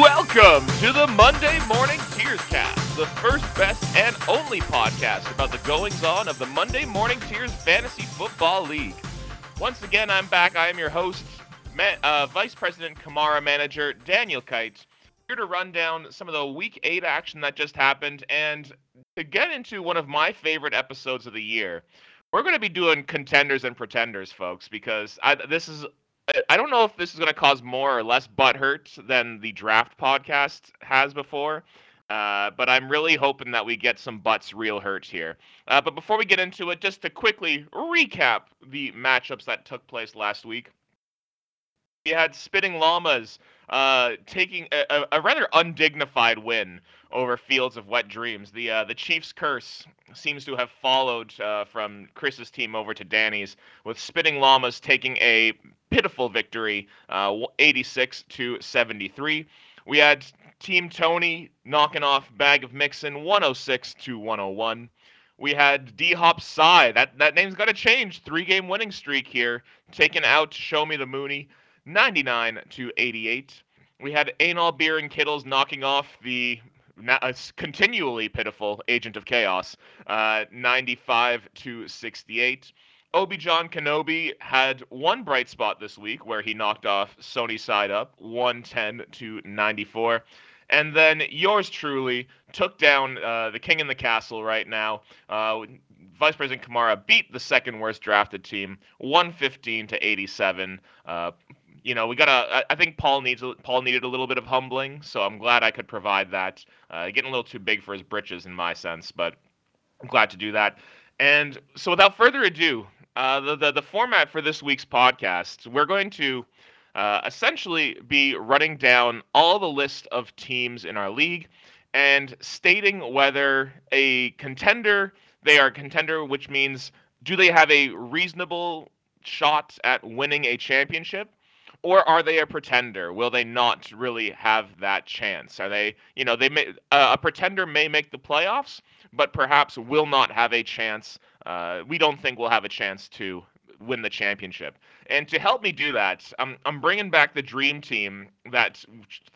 Welcome to the Monday Morning Tears Cast, the first, best, and only podcast about the goings on of the Monday Morning Tears Fantasy Football League. Once again, I'm back. I am your host, uh, Vice President Kamara Manager Daniel Kite, here to run down some of the Week 8 action that just happened and to get into one of my favorite episodes of the year. We're going to be doing contenders and pretenders, folks, because I, this is I don't know if this is going to cause more or less butthurt than the draft podcast has before, uh, but I'm really hoping that we get some butts real hurt here. Uh, but before we get into it, just to quickly recap the matchups that took place last week. We had Spitting Llamas uh, taking a, a, rather undignified win over Fields of Wet Dreams. The uh, the Chiefs' curse seems to have followed uh, from Chris's team over to Danny's, with Spitting Llamas taking a pitiful victory, uh, 86 to 73. We had Team Tony knocking off Bag of Mixin 106 to 101. We had D Hop Psy. That that name's got to change. Three game winning streak here, taking out Show Me the Mooney 99 to 88. We had Anal Beer and Kittles knocking off the uh, continually pitiful Agent of Chaos, uh, 95 to 68. Obi John Kenobi had one bright spot this week where he knocked off Sony Side Up, 110 to 94. And then yours truly took down uh, the king in the castle right now. Uh, Vice President Kamara beat the second worst drafted team, 115 to 87. Uh, you know, we gotta. I think Paul needs Paul needed a little bit of humbling, so I'm glad I could provide that. Uh, getting a little too big for his britches in my sense, but I'm glad to do that. And so, without further ado, uh, the, the, the format for this week's podcast, we're going to uh, essentially be running down all the list of teams in our league and stating whether a contender they are a contender, which means do they have a reasonable shot at winning a championship or are they a pretender? Will they not really have that chance? Are they, you know, they may uh, a pretender may make the playoffs, but perhaps will not have a chance uh, we don't think we'll have a chance to win the championship. And to help me do that, I'm, I'm bringing back the dream team that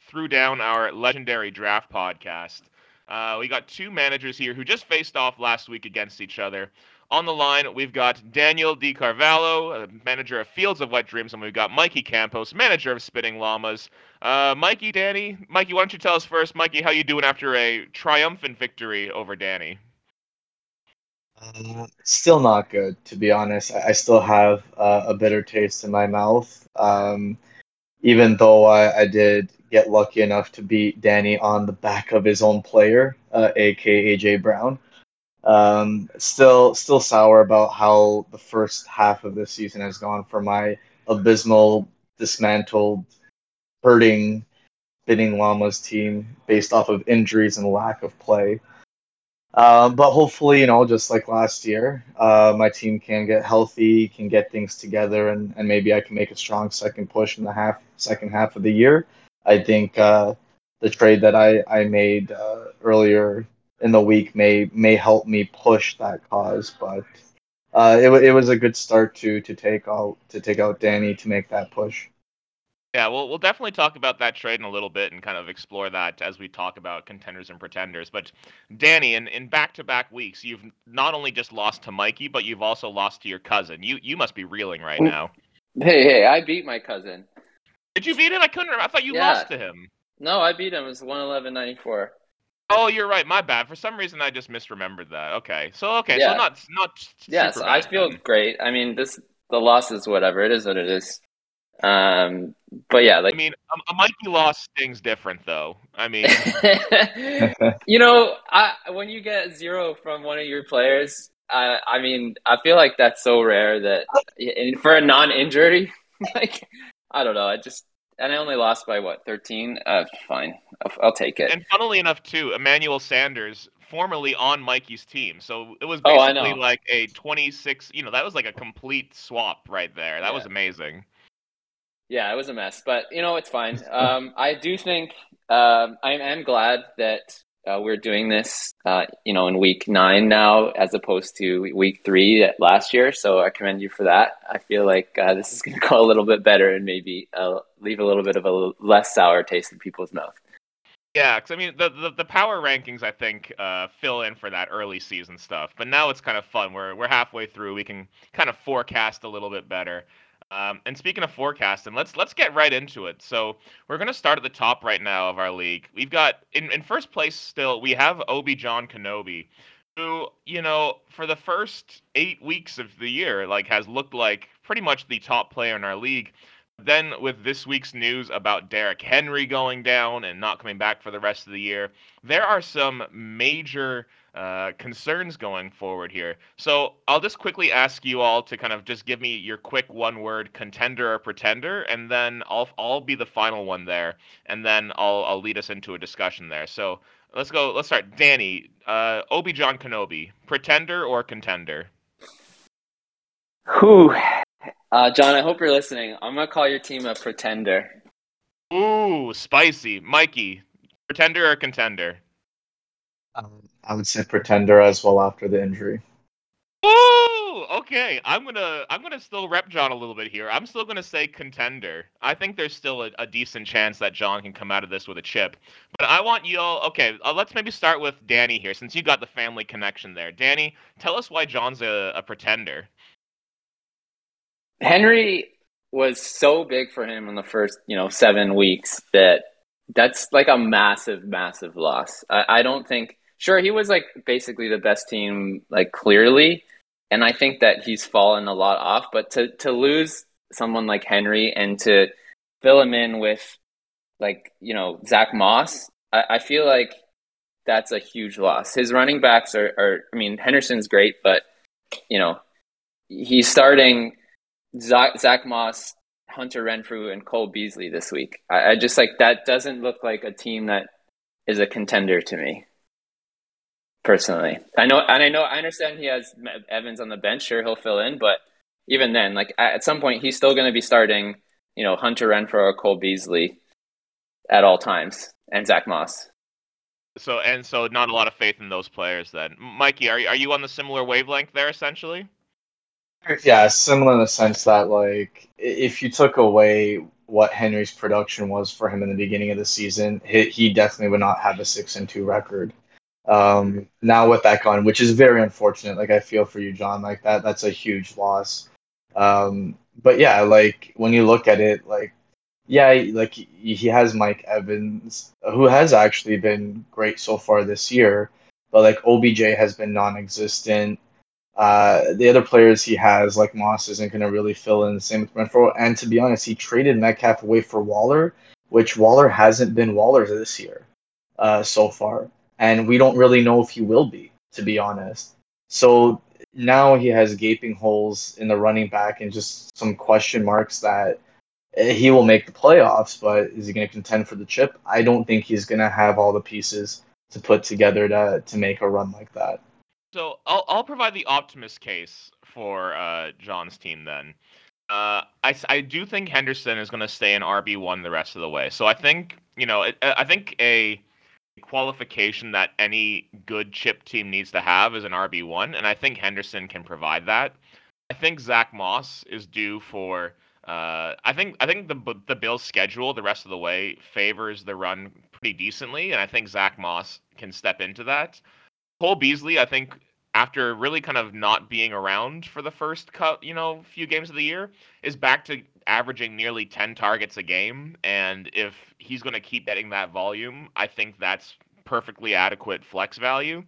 threw down our legendary draft podcast. Uh, we got two managers here who just faced off last week against each other. On the line, we've got Daniel Di Carvalho, manager of Fields of Wet Dreams, and we've got Mikey Campos, manager of Spitting Llamas. Uh, Mikey, Danny, Mikey, why don't you tell us first, Mikey, how you doing after a triumphant victory over Danny? Uh, still not good, to be honest. I, I still have uh, a bitter taste in my mouth. Um, even though I, I, did get lucky enough to beat Danny on the back of his own player, uh, aka AJ Brown. Um, still, still sour about how the first half of this season has gone for my abysmal, dismantled, hurting, Spitting Llamas team based off of injuries and lack of play. Um, but hopefully, you know, just like last year, uh, my team can get healthy, can get things together, and, and maybe I can make a strong second push in the half second half of the year. I think uh, the trade that I I made uh, earlier in the week may may help me push that cause, but uh, it it was a good start to to take out to take out Danny to make that push. Yeah, we'll we'll definitely talk about that trade in a little bit and kind of explore that as we talk about contenders and pretenders. But Danny, in, in back-to-back weeks, you've not only just lost to Mikey, but you've also lost to your cousin. You you must be reeling right now. Hey, hey, I beat my cousin. Did you beat him? I couldn't remember. I thought you yeah. lost to him. No, I beat him. It was one eleven ninety four. Oh, you're right. My bad. For some reason, I just misremembered that. Okay, so okay, yeah. so not not. Yes, I feel then. great. I mean, this the loss is whatever. It is what it is. Um, but yeah, like I mean, a, a Mikey loss stings different though. I mean, you know, I when you get zero from one of your players, I I mean, I feel like that's so rare that for a non-injury, like I don't know, I just and I only lost by what thirteen. Uh, fine, I'll, I'll take it. And funnily enough, too, Emmanuel Sanders formerly on Mikey's team. So it was basically oh, like a 26, you know, that was like a complete swap right there. That yeah. was amazing. Yeah, it was a mess, but you know it's fine. Um, I do think um, I am glad that uh, we're doing this, uh, you know, in week nine now, as opposed to week three last year. So I commend you for that. I feel like uh, this is going to go a little bit better and maybe uh, leave a little bit of a less sour taste in people's mouth. Yeah, because I mean the, the, the power rankings I think uh, fill in for that early season stuff, but now it's kind of fun. We're we're halfway through. We can kind of forecast a little bit better. Um, and speaking of forecasting, let's let's get right into it. So we're gonna start at the top right now of our league. We've got in, in first place still we have Obi John Kenobi, who you know for the first eight weeks of the year like has looked like pretty much the top player in our league. Then, with this week's news about Derrick Henry going down and not coming back for the rest of the year, there are some major uh, concerns going forward here. So, I'll just quickly ask you all to kind of just give me your quick one word contender or pretender, and then I'll, I'll be the final one there, and then I'll, I'll lead us into a discussion there. So, let's go. Let's start. Danny, uh, Obi John Kenobi, pretender or contender? Whew. Uh, John, I hope you're listening. I'm gonna call your team a pretender. Ooh, spicy, Mikey. Pretender or contender? Um, I would say pretender as well after the injury. Ooh, okay. I'm gonna I'm gonna still rep John a little bit here. I'm still gonna say contender. I think there's still a, a decent chance that John can come out of this with a chip. But I want you all. Okay, uh, let's maybe start with Danny here, since you got the family connection there. Danny, tell us why John's a, a pretender. Henry was so big for him in the first, you know, seven weeks that that's like a massive, massive loss. I, I don't think. Sure, he was like basically the best team, like clearly, and I think that he's fallen a lot off. But to to lose someone like Henry and to fill him in with like you know Zach Moss, I, I feel like that's a huge loss. His running backs are, are I mean Henderson's great, but you know he's starting Zach, Zach Moss, Hunter Renfrow and Cole Beasley this week. I, I just like that doesn't look like a team that is a contender to me personally. I know, and I know, I understand he has Evans on the bench. Sure, he'll fill in, but even then, like at some point, he's still going to be starting. You know, Hunter Renfrow or Cole Beasley at all times, and Zach Moss. So and so, not a lot of faith in those players. Then, Mikey, are you, are you on the similar wavelength there? Essentially. Yeah, similar in the sense that like if you took away what Henry's production was for him in the beginning of the season, he, he definitely would not have a six and two record. Um, now with that gone, which is very unfortunate. Like I feel for you, John. Like that, that's a huge loss. Um, but yeah, like when you look at it, like yeah, like he has Mike Evans, who has actually been great so far this year, but like OBJ has been non-existent. Uh, the other players he has, like Moss, isn't going to really fill in. the Same with Renfrow. And to be honest, he traded Metcalf away for Waller, which Waller hasn't been Waller this year uh, so far. And we don't really know if he will be, to be honest. So now he has gaping holes in the running back and just some question marks that eh, he will make the playoffs, but is he going to contend for the chip? I don't think he's going to have all the pieces to put together to, to make a run like that. So I'll I'll provide the optimist case for uh, John's team then. Uh, I, I do think Henderson is going to stay in RB one the rest of the way. So I think you know I think a qualification that any good chip team needs to have is an RB one, and I think Henderson can provide that. I think Zach Moss is due for. Uh, I think I think the the Bills' schedule the rest of the way favors the run pretty decently, and I think Zach Moss can step into that. Cole Beasley, I think, after really kind of not being around for the first cut, you know, few games of the year, is back to averaging nearly 10 targets a game. And if he's going to keep getting that volume, I think that's perfectly adequate flex value.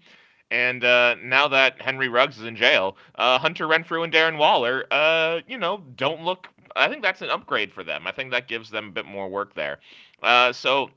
And uh, now that Henry Ruggs is in jail, uh, Hunter Renfrow and Darren Waller, uh, you know, don't look. I think that's an upgrade for them. I think that gives them a bit more work there. Uh, so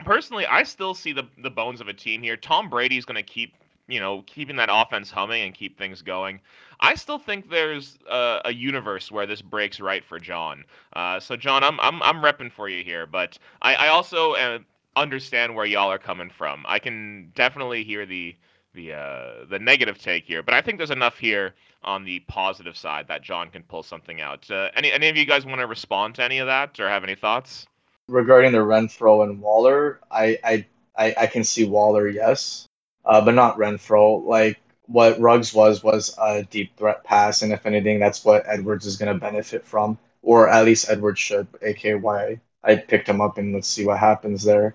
personally, I still see the the bones of a team here. Tom Brady's going to keep you know, keeping that offense humming and keep things going. I still think there's a, a universe where this breaks right for John. Uh, so John, I'm I'm I'm repping for you here, but I, I also uh, understand where y'all are coming from. I can definitely hear the the uh, the negative take here, but I think there's enough here on the positive side that John can pull something out. Uh, any any of you guys want to respond to any of that or have any thoughts? Regarding the Renfrow and Waller, I I I, I can see Waller, yes uh, but not Renfrow. Like what Ruggs was was a deep threat pass, and if anything, that's what Edwards is going to benefit from, or at least Edwards should. aka why I picked him up, and let's see what happens there.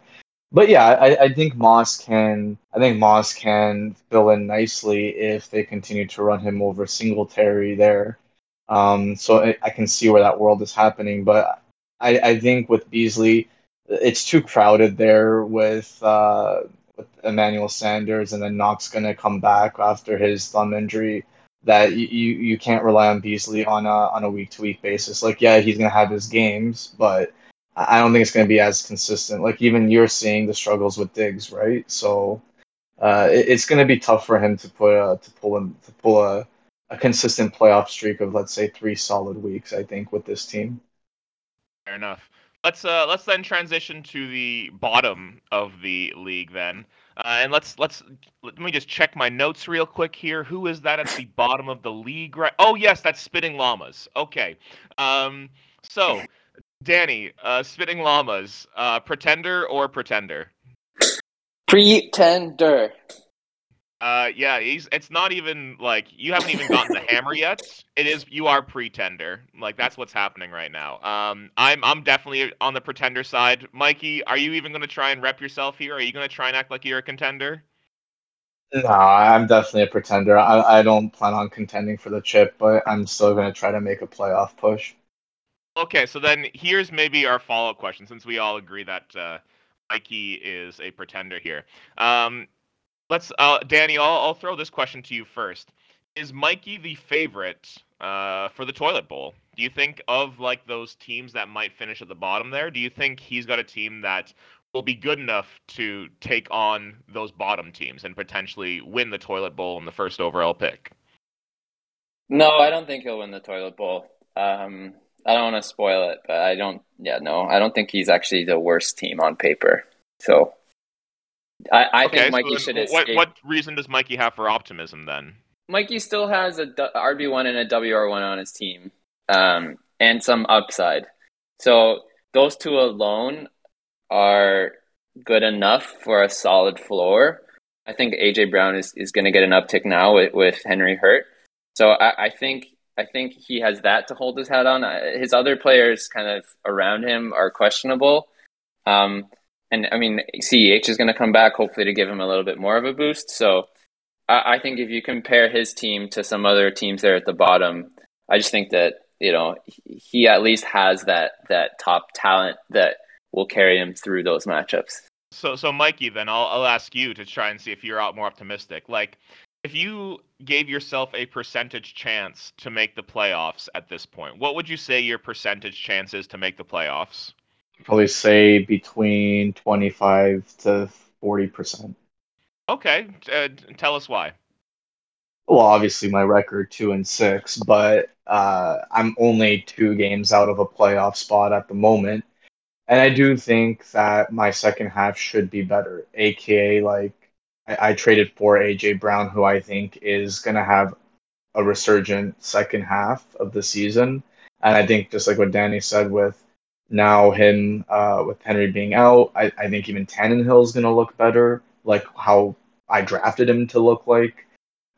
but yeah, I, I think Moss can. I think Moss can fill in nicely if they continue to run him over Singletary there. Um, so I, I can see where that world is happening, but I, I think with Beasley, it's too crowded there with uh, with Emmanuel Sanders, and then Knox going to come back after his thumb injury. That you, you can't rely on Beasley on a on a week to week basis. Like, yeah, he's going to have his games, but I don't think it's going to be as consistent. Like, even you're seeing the struggles with Diggs, right? So uh, it, it's going to be tough for him to put a, to pull him to pull a, a consistent playoff streak of let's say three solid weeks. I think with this team. Fair enough. Let's uh let's then transition to the bottom of the league then. Uh, and let's let's let me just check my notes real quick here. Who is that at the bottom of the league? Right? Oh yes, that's Spitting Llamas. Okay. Um. So, Danny, uh, Spitting Llamas, uh, pretender or pretender? Pretender. Uh, yeah, he's. It's not even like you haven't even gotten the hammer yet. It is you are pretender. Like that's what's happening right now. Um, I'm I'm definitely on the pretender side. Mikey, are you even going to try and rep yourself here? Are you going to try and act like you're a contender? No, I'm definitely a pretender. I I don't plan on contending for the chip, but I'm still going to try to make a playoff push. Okay, so then here's maybe our follow up question, since we all agree that uh, Mikey is a pretender here. Um, let's uh, Danny, I'll, I'll throw this question to you first. Is Mikey the favorite uh, for the toilet bowl? Do you think of like those teams that might finish at the bottom there? Do you think he's got a team that will be good enough to take on those bottom teams and potentially win the toilet bowl in the first overall pick? No, I don't think he'll win the toilet bowl. Um, I don't want to spoil it, but I don't. Yeah, no, I don't think he's actually the worst team on paper. So I, I okay, think Mikey so should. What, what reason does Mikey have for optimism then? Mikey still has a RB one and a WR one on his team, um, and some upside. So those two alone are good enough for a solid floor. I think AJ Brown is, is going to get an uptick now with, with Henry Hurt. So I, I think I think he has that to hold his hat on. His other players, kind of around him, are questionable. Um, and I mean, CEH is going to come back hopefully to give him a little bit more of a boost. So I, I think if you compare his team to some other teams there at the bottom, I just think that you know he at least has that that top talent that will carry him through those matchups. So, so Mikey, then I'll I'll ask you to try and see if you're out more optimistic. Like, if you gave yourself a percentage chance to make the playoffs at this point, what would you say your percentage chance is to make the playoffs? Probably say between 25 to 40%. Okay. Uh, tell us why. Well, obviously my record 2 and 6, but uh, I'm only 2 games out of a playoff spot at the moment. And I do think that my second half should be better, aka like I, I traded for AJ Brown, who I think is going to have a resurgent second half of the season. And I think just like what Danny said with now him uh, with Henry being out, I, I think even Tannehill is going to look better, like how I drafted him to look like.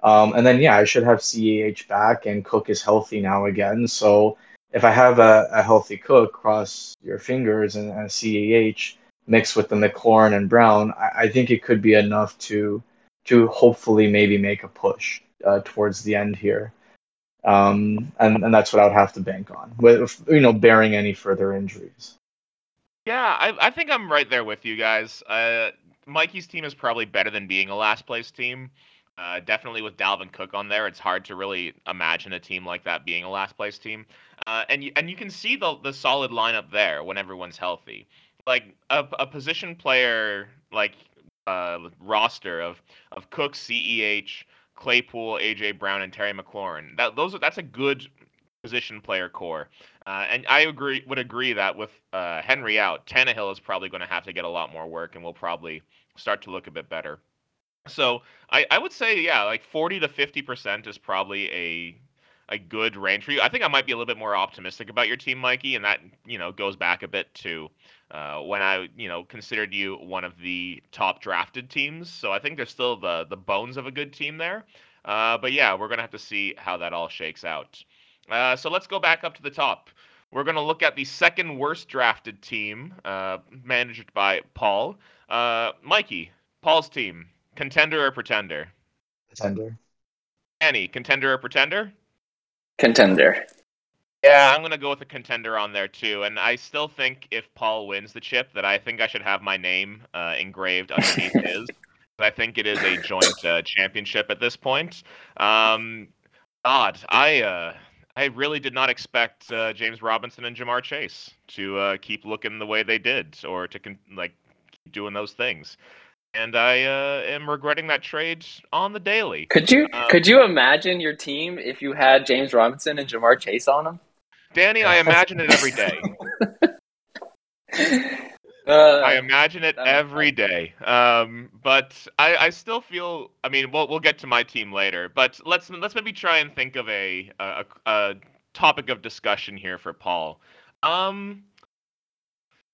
Um, and then yeah, I should have CEH back, and Cook is healthy now again. So if I have a, a healthy Cook, cross your fingers, and a CEH mixed with the McLaurin and Brown, I, I think it could be enough to to hopefully maybe make a push uh, towards the end here. Um, and, and that's what I would have to bank on, with you know, bearing any further injuries. Yeah, I, I think I'm right there with you guys. Uh, Mikey's team is probably better than being a last place team. Uh, definitely with Dalvin Cook on there, it's hard to really imagine a team like that being a last place team. Uh, and you, and you can see the the solid lineup there when everyone's healthy. Like a, a position player like uh, roster of of Cook, Ceh, Claypool, AJ Brown, and Terry McLaurin. That those are, that's a good position player core. Uh, and I agree would agree that with uh, Henry out, Tannehill is probably going to have to get a lot more work, and will probably start to look a bit better. So I, I would say yeah, like forty to fifty percent is probably a a good range for you. I think I might be a little bit more optimistic about your team, Mikey, and that you know goes back a bit to uh, when I you know considered you one of the top drafted teams. So I think there's still the the bones of a good team there. Uh, but yeah, we're gonna have to see how that all shakes out. Uh, so let's go back up to the top. We're gonna look at the second worst drafted team, uh, managed by Paul. Uh, Mikey, Paul's team, contender or pretender? Contender. Annie, contender or pretender? Contender. Yeah, I'm gonna go with a contender on there too, and I still think if Paul wins the chip, that I think I should have my name uh, engraved underneath his. I think it is a joint uh, championship at this point. Um, God, I uh, I really did not expect uh, James Robinson and Jamar Chase to uh, keep looking the way they did, or to con- like keep doing those things. And I uh, am regretting that trade on the daily. Could you Um, could you imagine your team if you had James Robinson and Jamar Chase on them? Danny, I imagine it every day. Uh, I imagine it that was every day. Um, but I, I still feel. I mean, we'll we'll get to my team later. But let's let's maybe try and think of a a, a topic of discussion here for Paul. Um,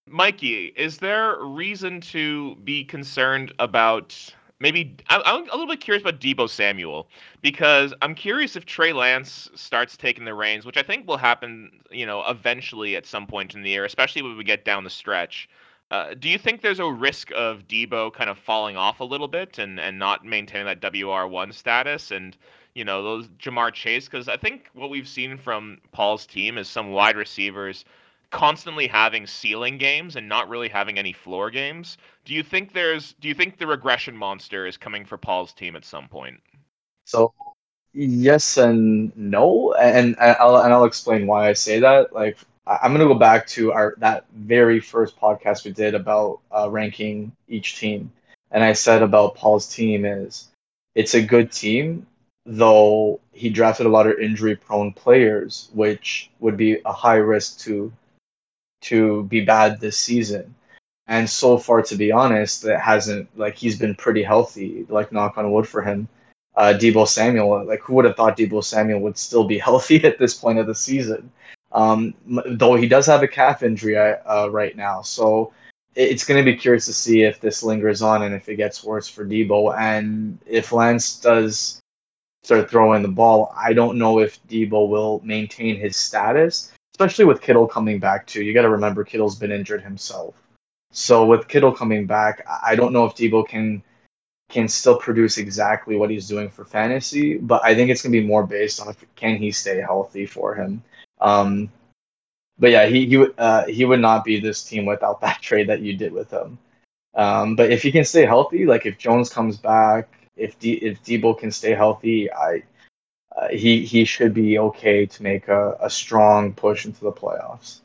Mikey, is there reason to be concerned about? Maybe I- I'm a little bit curious about Debo Samuel because I'm curious if Trey Lance starts taking the reins, which I think will happen, you know, eventually at some point in the year, especially when we get down the stretch. Uh, do you think there's a risk of Debo kind of falling off a little bit and, and not maintaining that WR1 status and, you know, those Jamar Chase? Because I think what we've seen from Paul's team is some wide receivers constantly having ceiling games and not really having any floor games. Do you think there's do you think the regression monster is coming for Paul's team at some point? So yes and no, and, I'll and I'll explain why I say that. Like I'm gonna go back to our that very first podcast we did about uh, ranking each team, and I said about Paul's team is it's a good team, though he drafted a lot of injury-prone players, which would be a high risk to to be bad this season. And so far, to be honest, it hasn't like he's been pretty healthy. Like knock on wood for him uh, Debo Samuel. Like, who would have thought Debo Samuel would still be healthy at this point of the season? Um, though he does have a calf injury uh, right now, so it's going to be curious to see if this lingers on and if it gets worse for Debo. And if Lance does start throwing the ball, I don't know if Debo will maintain his status, especially with Kittle coming back too. You got to remember Kittle's been injured himself. So with Kittle coming back, I don't know if Debo can can still produce exactly what he's doing for fantasy, but I think it's gonna be more based on if can he stay healthy for him. Um, but yeah, he he uh, he would not be this team without that trade that you did with him. Um, but if he can stay healthy, like if Jones comes back, if D, if Debo can stay healthy, I uh, he he should be okay to make a, a strong push into the playoffs.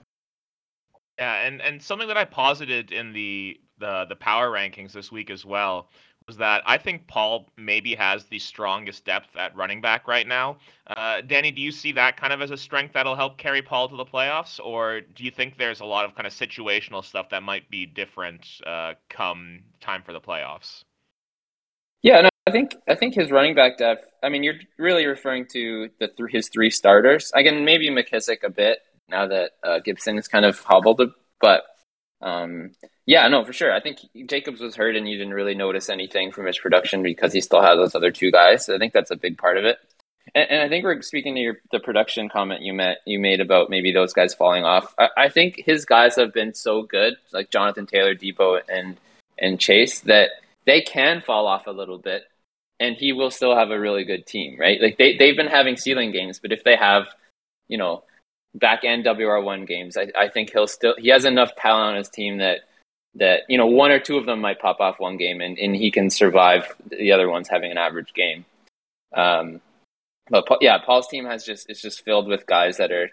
Yeah, and and something that I posited in the the the power rankings this week as well was that I think Paul maybe has the strongest depth at running back right now. Uh, Danny, do you see that kind of as a strength that'll help carry Paul to the playoffs, or do you think there's a lot of kind of situational stuff that might be different uh, come time for the playoffs? Yeah, no, I think I think his running back depth. I mean, you're really referring to the th- his three starters. Again, maybe McKissick a bit now that uh, Gibson is kind of hobbled, but um, yeah, no, for sure. I think Jacobs was hurt, and you didn't really notice anything from his production because he still has those other two guys. So I think that's a big part of it. And, and I think we're speaking to your the production comment you met you made about maybe those guys falling off. I, I think his guys have been so good, like Jonathan Taylor, Debo, and and Chase, that they can fall off a little bit, and he will still have a really good team, right? Like they they've been having ceiling games, but if they have, you know, back end WR one games, I, I think he'll still he has enough talent on his team that that you know one or two of them might pop off one game and, and he can survive the other ones having an average game. Um, but yeah, Paul's team has just it's just filled with guys that are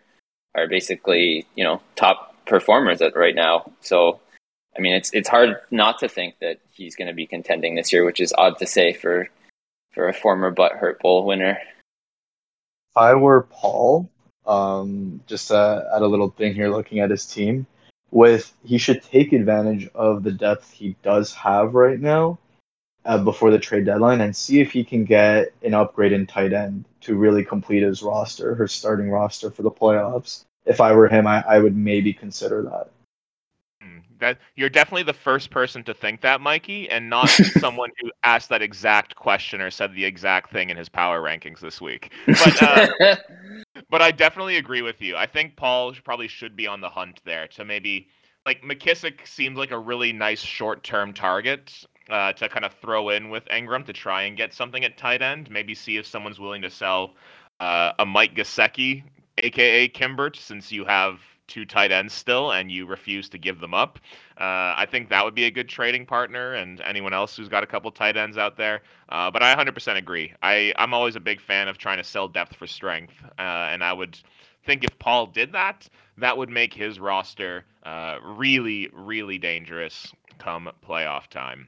are basically you know top performers at right now. So I mean, it's it's hard not to think that he's going to be contending this year, which is odd to say for for a former butt hurt bowl winner. If I were Paul, um, just uh, add a little thing here, looking at his team, with he should take advantage of the depth he does have right now uh, before the trade deadline and see if he can get an upgrade in tight end to really complete his roster, her starting roster for the playoffs. If I were him, I, I would maybe consider that. That you're definitely the first person to think that, Mikey, and not someone who asked that exact question or said the exact thing in his power rankings this week. But uh, but I definitely agree with you. I think Paul probably should be on the hunt there to maybe like McKissick seems like a really nice short-term target uh, to kind of throw in with Engram to try and get something at tight end. Maybe see if someone's willing to sell uh, a Mike Gesicki, aka Kimbert, since you have two tight ends still and you refuse to give them up. Uh, I think that would be a good trading partner, and anyone else who's got a couple tight ends out there. Uh, but I 100% agree. I I'm always a big fan of trying to sell depth for strength, uh, and I would think if Paul did that, that would make his roster uh, really, really dangerous come playoff time.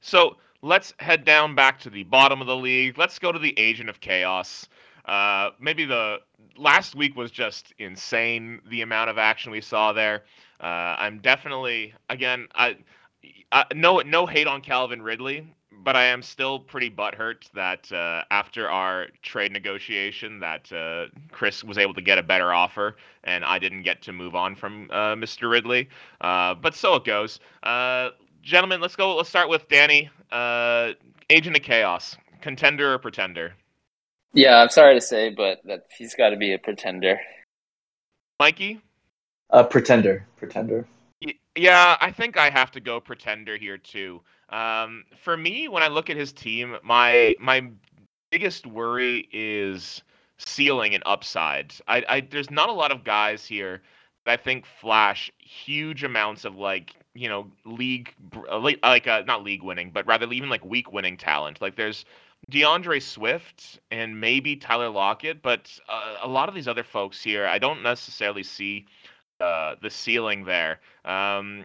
So let's head down back to the bottom of the league. Let's go to the Agent of Chaos. Uh, maybe the last week was just insane. The amount of action we saw there. Uh, I'm definitely again. I, I no no hate on Calvin Ridley, but I am still pretty butthurt that uh, after our trade negotiation, that uh, Chris was able to get a better offer, and I didn't get to move on from uh, Mr. Ridley. Uh, but so it goes. Uh, gentlemen, let's go. Let's start with Danny, Agent of Chaos, contender or pretender. Yeah, I'm sorry to say, but that he's got to be a pretender. Mikey, a pretender, pretender. Yeah, I think I have to go pretender here too. Um, for me, when I look at his team, my my biggest worry is ceiling and upside. I, I there's not a lot of guys here that I think flash huge amounts of like you know league uh, like uh, not league winning, but rather even like week winning talent. Like there's D'Andre Swift and maybe Tyler Lockett, but uh, a lot of these other folks here, I don't necessarily see uh, the ceiling there. Um,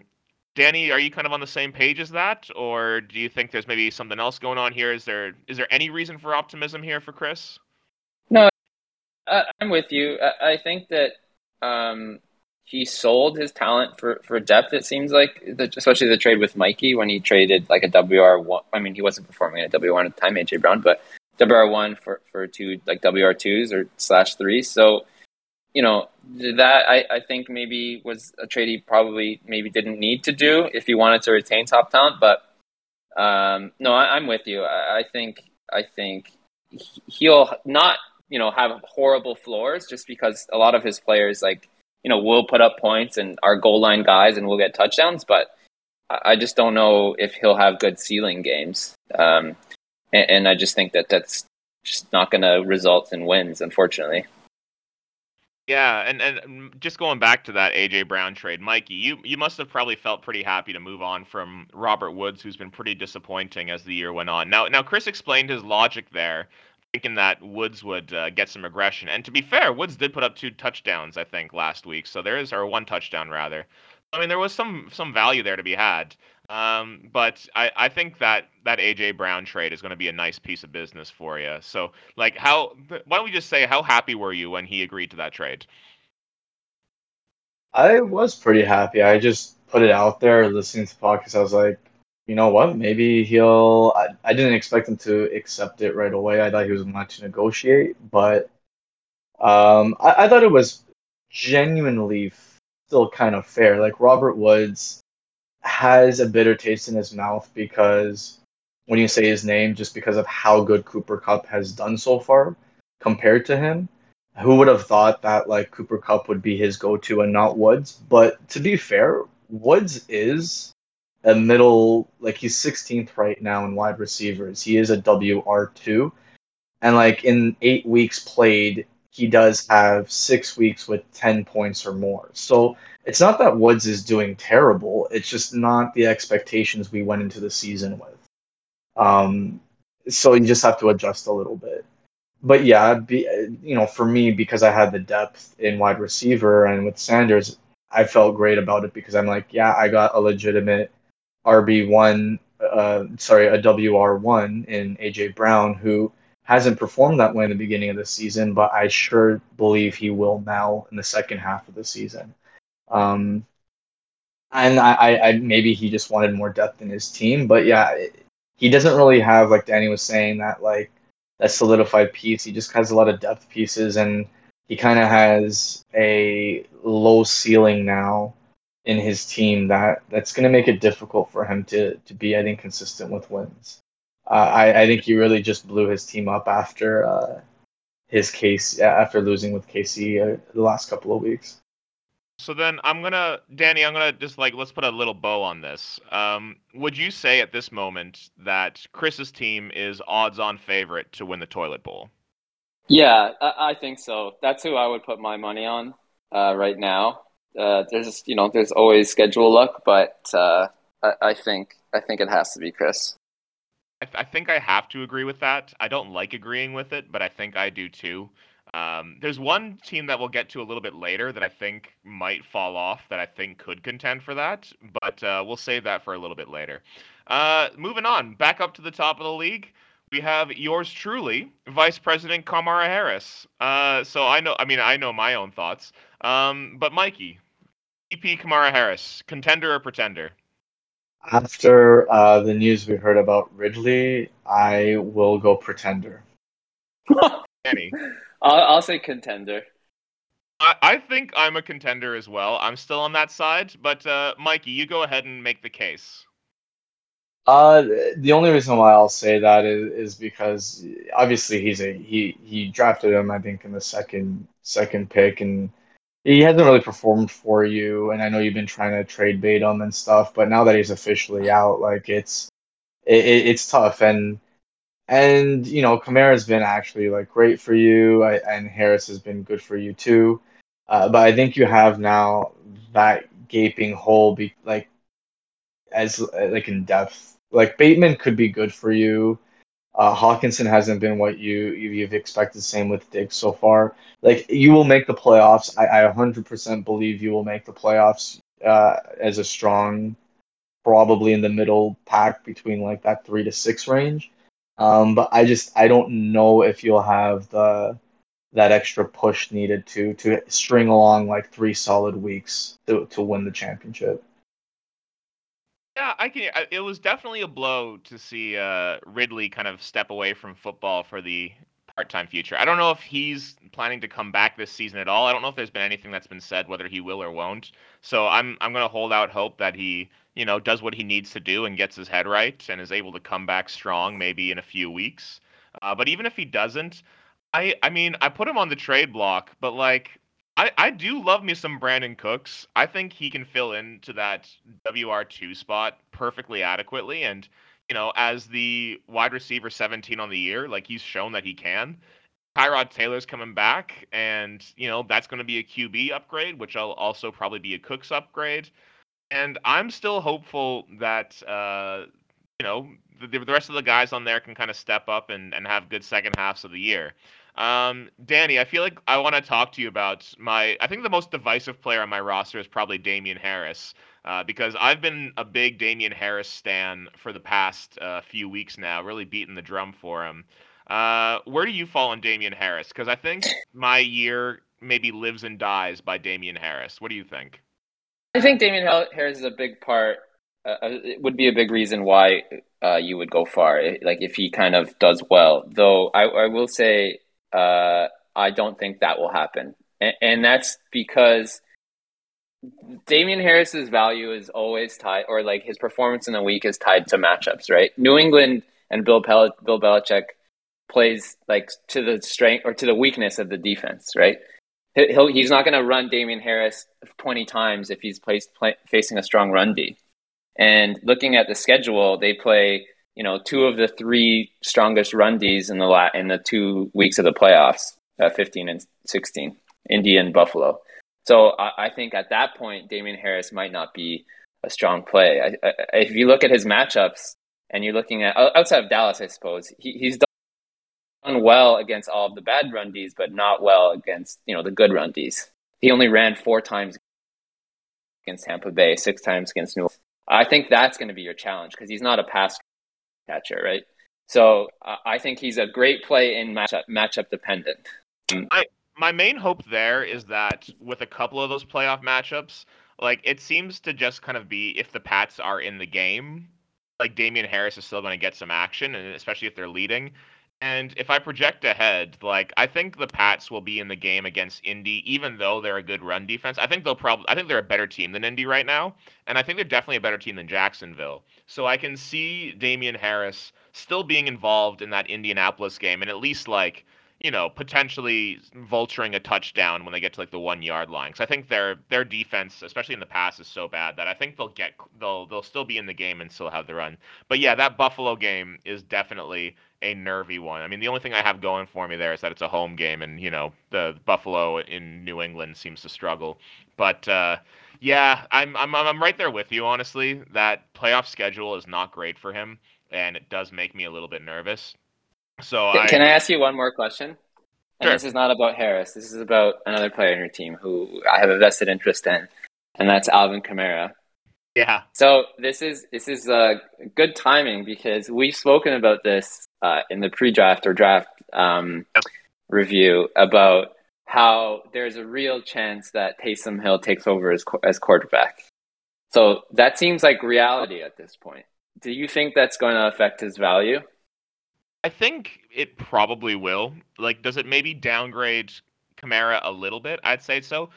Danny, are you kind of on the same page as that, or do you think there's maybe something else going on here? Is there is there any reason for optimism here for Chris? No, I'm with you. I think that um, he sold his talent for, for depth. It seems like, especially the trade with Mikey when he traded like a WR one. I mean, he wasn't performing at WR one at the time, AJ Brown, but WR one for for two like WR twos or slash threes. So, you know, that I, I think maybe was a trade he probably maybe didn't need to do if he wanted to retain top talent. But um, no, I, am with you. I, I think I think he'll not you know have horrible floors just because a lot of his players like you know, we'll put up points and our goal line guys and we'll get touchdowns, but I just don't know if he'll have good ceiling games. Um, and, and I just think that that's just not going to result in wins, unfortunately. Yeah, and, and just going back to that AJ Brown trade, Mikey, you you must have probably felt pretty happy to move on from Robert Woods, who's been pretty disappointing as the year went on. Now, now Chris explained his logic there, thinking that Woods would uh, get some aggression. And to be fair, Woods did put up two touchdowns, I think, last week. So there is, or one touchdown rather. I mean, there was some some value there to be had. Um, but I, I think that that AJ Brown trade is going to be a nice piece of business for you. So, like, how? Why don't we just say how happy were you when he agreed to that trade? I was pretty happy. I just put it out there, listening to the podcast. I was like, you know what? Maybe he'll. I, I didn't expect him to accept it right away. I thought he was going to negotiate, but um, I, I thought it was genuinely still kind of fair. Like Robert Woods has a bitter taste in his mouth because when you say his name, just because of how good Cooper Kupp has done so far compared to him. Who would have thought that like Cooper Kupp would be his go-to and not Woods? But to be fair, Woods is a middle like he's 16th right now in wide receivers. He is a WR2 and like in 8 weeks played he does have 6 weeks with 10 points or more. So it's not that Woods is doing terrible, it's just not the expectations we went into the season with. Um so you just have to adjust a little bit. But yeah, be, you know, for me because I had the depth in wide receiver and with Sanders, I felt great about it because I'm like, yeah, I got a legitimate RB1, uh, sorry, a WR1 in AJ Brown, who hasn't performed that way in the beginning of the season, but I sure believe he will now in the second half of the season. Um, and I, I, maybe he just wanted more depth in his team, but yeah, he doesn't really have like Danny was saying that like that solidified piece. He just has a lot of depth pieces, and he kind of has a low ceiling now in his team that that's going to make it difficult for him to to be I think consistent with wins. Uh, I I think he really just blew his team up after uh, his case after losing with KC uh, the last couple of weeks. So then I'm gonna, Danny, I'm gonna just like let's put a little bow on this. Um, would you say at this moment that Chris's team is odds-on favorite to win the toilet bowl? Yeah, I, I think so. That's who I would put my money on uh, right now. Uh, there's you know there's always schedule luck, but uh, I, I think I think it has to be Chris. I, I think I have to agree with that. I don't like agreeing with it, but I think I do too. Um, there's one team that we'll get to a little bit later that I think might fall off that I think could contend for that, but uh, we'll save that for a little bit later. Uh, moving on, back up to the top of the league, we have yours truly, Vice President Kamara Harris. Uh, so I know, I mean, I know my own thoughts, um, but Mikey, VP Kamara Harris, contender or pretender? After uh, the news we heard about Ridley, I will go pretender. Danny. I'll, I'll say contender. I, I think I'm a contender as well. I'm still on that side, but uh, Mikey, you go ahead and make the case. Uh, the only reason why I'll say that is, is because obviously he's a he he drafted him I think in the second second pick and he hasn't really performed for you and I know you've been trying to trade bait him and stuff but now that he's officially out like it's it, it's tough and and you know, Kamara's been actually like great for you, and Harris has been good for you too. Uh, but I think you have now that gaping hole, be like as like in depth. Like Bateman could be good for you. Uh, Hockenson hasn't been what you you've expected. Same with Diggs so far. Like you will make the playoffs. I, I 100% believe you will make the playoffs uh, as a strong, probably in the middle pack between like that three to six range. Um, but I just I don't know if you'll have the that extra push needed to to string along like three solid weeks to to win the championship. Yeah, I can. It was definitely a blow to see uh, Ridley kind of step away from football for the part-time future. I don't know if he's planning to come back this season at all. I don't know if there's been anything that's been said whether he will or won't. So I'm I'm going to hold out hope that he you know, does what he needs to do and gets his head right and is able to come back strong maybe in a few weeks. Uh, but even if he doesn't, I I mean, I put him on the trade block, but like I, I do love me some Brandin Cooks. I think he can fill into that WR2 spot perfectly adequately. And, you know, as the wide receiver 17 on the year, like he's shown that he can. Tyrod Taylor's coming back, and, you know, that's going to be a QB upgrade, which will also probably be a Cooks upgrade and I'm still hopeful that uh, you know the, the rest of the guys on there can kind of step up and, and have good second halves of the year. Um, Danny, I feel like I want to talk to you about my. I think the most divisive player on my roster is probably Damien Harris, uh, because I've been a big Damien Harris stan for the past uh, few weeks now, really beating the drum for him. Uh, where do you fall on Damien Harris? Because I think my year maybe lives and dies by Damien Harris. What do you think? I think Damien Harris is a big part. Uh, uh, it would be a big reason why uh, you would go far, like if he kind of does well. Though I, I will say, uh, I don't think that will happen, and, and that's because Damien Harris's value is always tied, or like his performance in the week is tied to matchups, right? New England and Bill Pel- Bill Belichick plays like to the strength or to the weakness of the defense, right? he'll, he's not going to run Damien Harris 20 times if he's placed, play, facing a strong run D. And looking at the schedule, they play you know two of the three strongest run Ds in the la- in the two weeks of the playoffs, uh, 15 and 16, Indy and Buffalo. So I, I, think at that point, Damien Harris might not be a strong play. I, I, if you look at his matchups, and you're looking at outside of Dallas, I suppose he, he's done well against all of the bad run Ds, but not well against you know the good run Ds. He only ran four times against Tampa Bay, six times against New. Orleans. I think that's going to be your challenge because he's not a pass catcher, right? So uh, I think he's a great play in matchup matchup dependent. I, my main hope there is that with a couple of those playoff matchups, like it seems to just kind of be if the Pats are in the game, like Damien Harris is still going to get some action, and especially if they're leading. And if I project ahead, like I think the Pats will be in the game against Indy, even though they're a good run defense. I think they'll probably I think they're a better team than Indy right now, and I think they're definitely a better team than Jacksonville. So I can see Damien Harris still being involved in that Indianapolis game and at least like you know, potentially vulturing a touchdown when they get to like the one yard line. Because I think their their defense, especially in the pass, is so bad that I think they'll get they'll they'll still be in the game and still have the run. But yeah, that Buffalo game is definitely a nervy one. I mean, the only thing I have going for me there is that it's a home game, and you know, the Buffalo in New England seems to struggle. But uh, yeah, I'm I'm I'm right there with you. Honestly, that playoff schedule is not great for him, and it does make me a little bit nervous. So Can, I, can I ask you one more question? And Sure. this is not about Harris. This is about another player in your team who I have a vested interest in, and that's Alvin Kamara. Yeah, So this is this is uh, good timing because we've spoken about this uh, in the pre-draft or draft um, review about how there's a real chance that Taysom Hill takes over as as quarterback. So that seems like reality at this point. Do you think that's going to affect his value? I think it probably will. Like, does it maybe downgrade Kamara a little bit? I'd say so.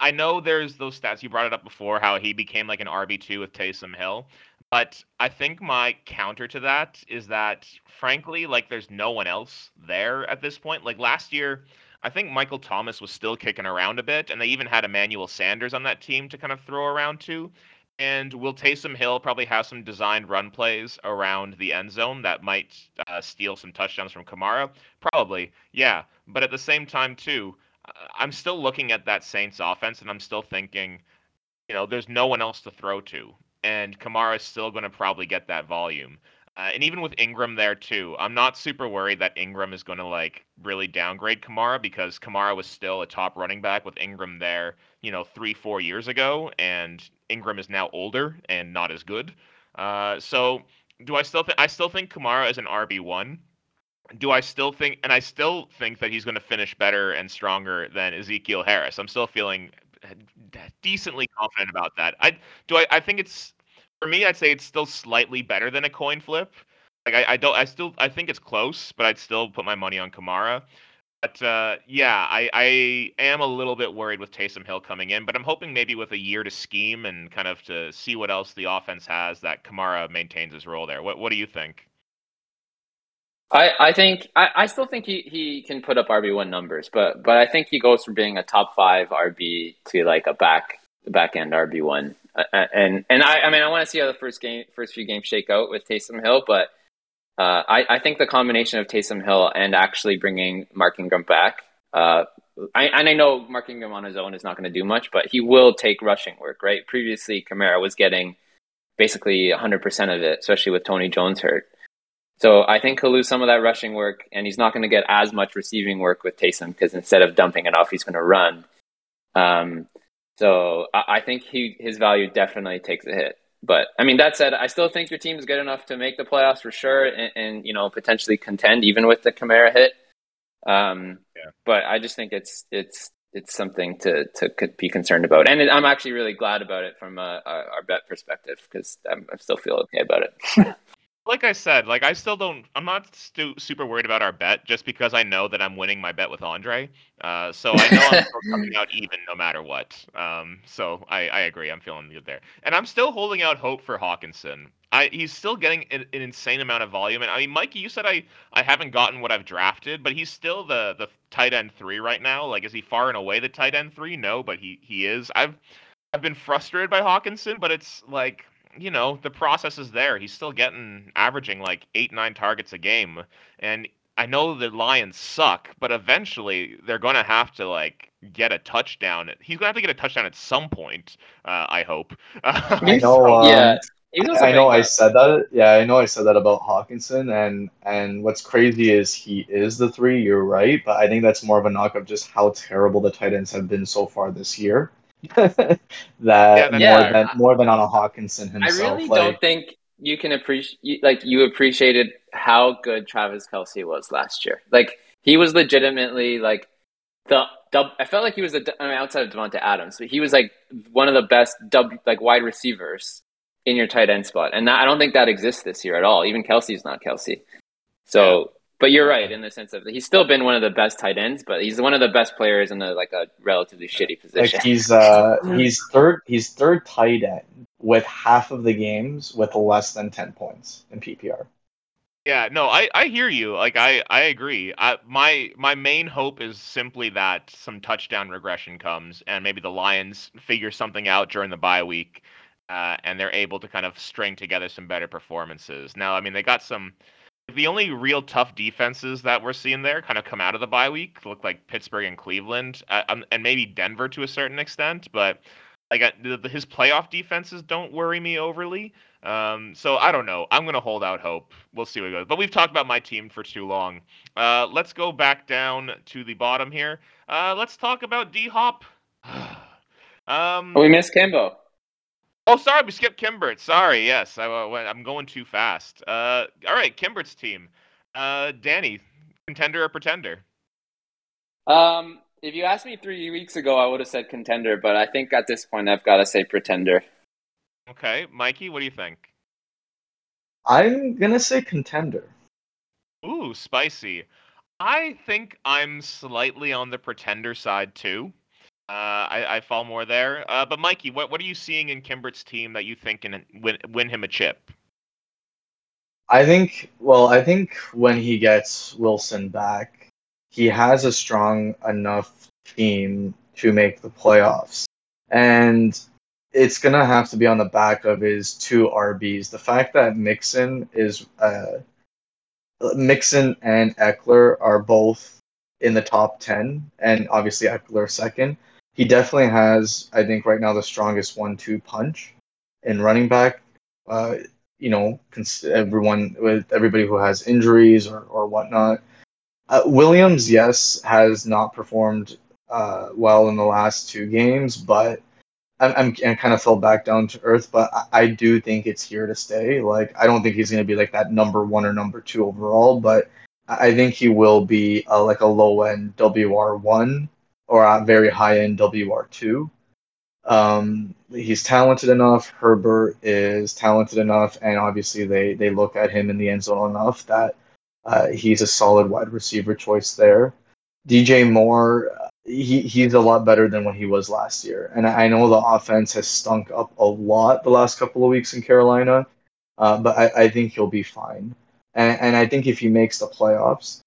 I- know there's those stats you brought it up before, how he became like an RB two with Taysom Hill. But I think my counter to that is that, frankly, like there's no one else there at this point. Like last year, I think Michael Thomas was still kicking around a bit, and they even had Emmanuel Sanders on that team to kind of throw around to. And will Taysom Hill probably have some designed run plays around the end zone that might uh, steal some touchdowns from Kamara? Probably, yeah. But at the same time, too, I'm still looking at that Saints offense, and I'm still thinking, you know, there's no one else to throw to, and Kamara is still going to probably get that volume. Uh, and even with Ingram there too, I'm not super worried that Ingram is going to like really downgrade Kamara because Kamara was still a top running back with Ingram there, you know, three four years ago, and Ingram is now older and not as good. Uh, so do I still think I still think Kamara is an RB one? Do I still think and I still think that he's going to finish better and stronger than Ezekiel Harris? I'm still feeling decently confident about that. I do I, I think it's for me I'd say it's still slightly better than a coin flip. Like I, I don't I still I think it's close, but I'd still put my money on Kamara. But uh, yeah, I, I am a little bit worried with Taysom Hill coming in, but I'm hoping maybe with a year to scheme and kind of to see what else the offense has that Kamara maintains his role there. What what do you think? I, I think I, I still think he, he can put up RB one numbers, but but I think he goes from being a top five RB to like a back back end RB one. Uh, and and I, I mean I want to see how the first game first few games shake out with Taysom Hill, but uh, I I think the combination of Taysom Hill and actually bringing Mark Ingram back. Uh, I, and I know Mark Ingram on his own is not going to do much, but he will take rushing work, right? Previously, Kamara was getting basically 100% of it, especially with Tony Jones hurt. So I think he'll lose some of that rushing work, and he's not going to get as much receiving work with Taysom because instead of dumping it off, he's going to run. Um, so I, I think he his value definitely takes a hit. But I mean, that said, I still think your team is good enough to make the playoffs for sure, and, and you know potentially contend even with the Kamara hit. Um, Yeah. But I just think it's it's it's something to to be concerned about, and I'm actually really glad about it from a, a, our bet perspective because I still feel okay about it. Like I said, like I still don't. I'm not stu- super worried about our bet just because I know that I'm winning my bet with Andre. Uh, so I know I'm still coming out even no matter what. Um, so I, I agree. I'm feeling good there, and I'm still holding out hope for Hockenson. I he's still getting an, an insane amount of volume, and I mean, Mikey, you said I I haven't gotten what I've drafted, but he's still the the tight end three right now. Like, is he far and away the tight end three? No, but he he is. I've I've been frustrated by Hockenson, but it's like you know the process is there. He's still getting averaging like eight nine targets a game, and I know the Lions suck, but eventually they're going to have to like get a touchdown. He's going to have to get a touchdown at some point. Uh, I hope. I know. Um, Yeah, he I know I said that. Yeah, I know I said that about Hockenson, and and what's crazy is he is the three. You're right, but I think that's more of a knock of just how terrible the tight ends have been so far this year. that that's more fair. than more than on a Hockenson himself. I really like, don't think you can appreciate like you appreciated how good Travis Kelce was last year. Like he was legitimately like the dub. I felt like he was the I mean, outside of Davante Adams, but he was like one of the best dub like wide receivers in your tight end spot, and that, I don't think that exists this year at all. Even Kelce's not Kelsey. So, but you're right in the sense of he's still been one of the best tight ends, but he's one of the best players in a like a relatively shitty position. Like he's uh he's third he's third tight end with half of the games with less than ten points in PPR. Yeah, no, I, I hear you. Like I, I agree. I, my my main hope is simply that some touchdown regression comes and maybe the Lions figure something out during the bye week, uh, and they're able to kind of string together some better performances. Now, I mean, they got some. The only real tough defenses that we're seeing there kind of come out of the bye week look like Pittsburgh and Cleveland, uh, um, and maybe Denver to a certain extent. But like I, the, his playoff defenses don't worry me overly. Um, so I don't know. I'm gonna hold out hope. We'll see what goes. But we've talked about my team for too long. Uh, let's go back down to the bottom here. Uh, let's talk about D Hop. um, we missed Kimbo. Oh, sorry, we skipped Kimbert. Sorry, yes, I, am going too fast. Uh, all right, Kimbert's team. Uh, Danny, contender or pretender? Um, if you asked me three weeks ago, I would have said contender, but I think at this point I've got to say pretender. Okay, Mikey, what do you think? I'm gonna say contender. Ooh, spicy. I think I'm slightly on the pretender side too. Uh, I, I fall more there. Uh, but Mikey, what what are you seeing in Kimbert's team that you think can win win him a chip? I think. Well, I think when he gets Wilson back, he has a strong enough team to make the playoffs, and it's gonna have to be on the back of his two RBs. The fact that Mixon is uh, Mixon and Ekeler are both in the top ten, and obviously Ekeler second. He definitely has, I think, right now the strongest one-two punch in running back. Uh, you know, everyone with everybody who has injuries or or whatnot. Uh, Williams, yes, has not performed uh, well in the last two games, but I'm, I'm, I'm kind of fell back down to earth, but I, I do think it's here to stay. Like, I don't think he's going to be like that number one or number two overall, but I think he will be a, like a low end WR1 or a very high end WR2. Um, he's talented enough. Herbert is talented enough, and obviously they they look at him in the end zone enough that uh, he's a solid wide receiver choice there. DJ Moore, he he's a lot better than what he was last year. And I know the offense has stunk up a lot the last couple of weeks in Carolina, uh, but I, I think he'll be fine. And, and I think if he makes the playoffs,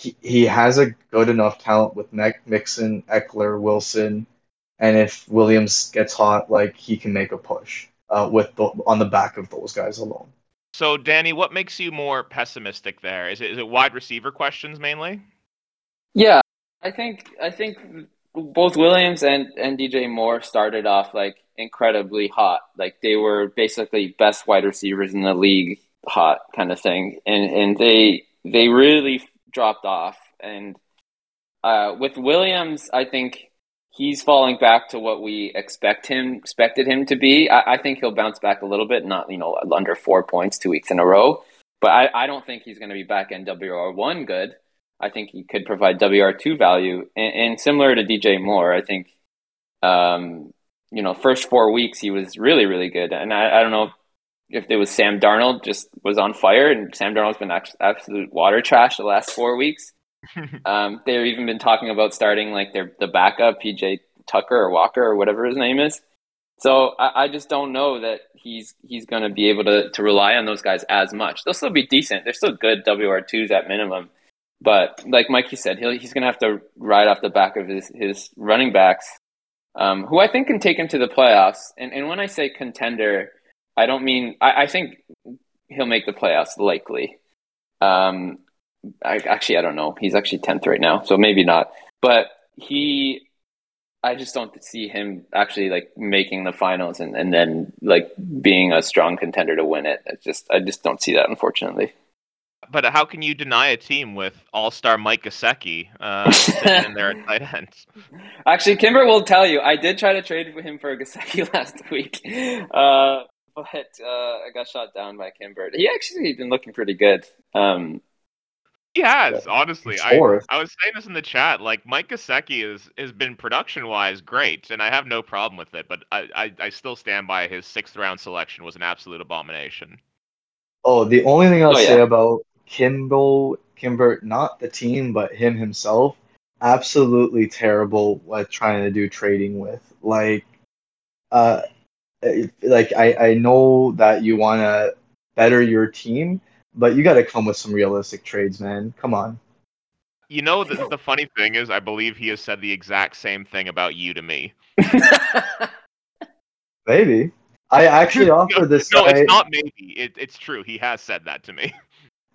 he, he has a good enough talent with Mixon, Ekeler, Wilson, and if Williams gets hot, like he can make a push uh, with the, on the back of those guys alone. So, Danny, what makes you more pessimistic there? Is it is it wide receiver questions mainly? Yeah, I think I think both Williams and, and DJ Moore started off like incredibly hot. Like they were basically best wide receivers in the league, hot kind of thing. And and they they really dropped off. And uh, with Williams, I think he's falling back to what we expect him expected him to be. I, I think he'll bounce back a little bit, not you know under four points two weeks in a row. But I, I don't think he's going to be back in WR one good. I think he could provide WR2 value. And, and similar to DJ Moore, I think, um, you know, first four weeks he was really, really good. And I, I don't know if it was Sam Darnold just was on fire, and Sam Darnold's been absolute water trash the last four weeks. um, they've even been talking about starting like their the backup PJ Tucker or Walker or whatever his name is. So I, I just don't know that he's he's going to be able to to rely on those guys as much. They'll still be decent. They're still good WR twos at minimum. But like Mikey said, he'll, he's going to have to ride off the back of his, his running backs, um, who I think can take him to the playoffs. And, and when I say contender, I don't mean, I, I think he'll make the playoffs likely. Um, I, actually, I don't know. He's actually 10th right now, so maybe not. But he, I just don't see him actually like making the finals and, and then like being a strong contender to win it. It's just, I just don't see that, unfortunately but how can you deny a team with All Star Mike Gesicki uh, in there at tight end? Actually, Kimber will tell you. I did try to trade him for Gesicki last week, uh, but uh, I got shot down by Kimber. He actually been looking pretty good. Um, he has, honestly. I, I was saying this in the chat. Like Mike Gesicki is has been production wise great, and I have no problem with it. But I, I, I still stand by his sixth round selection was an absolute abomination. Oh, the only thing I'll oh, yeah. say about Kimball, Kimbert, not the team, but him himself, absolutely terrible at trying to do trading with. Like, uh, like I, I know that you want to better your team, but you got to come with some realistic trades, man. Come on. You know, the, the funny thing is, I believe he has said the exact same thing about you to me. Maybe. I actually offered this. No, guy, it's not maybe. It, it's true. He has said that to me.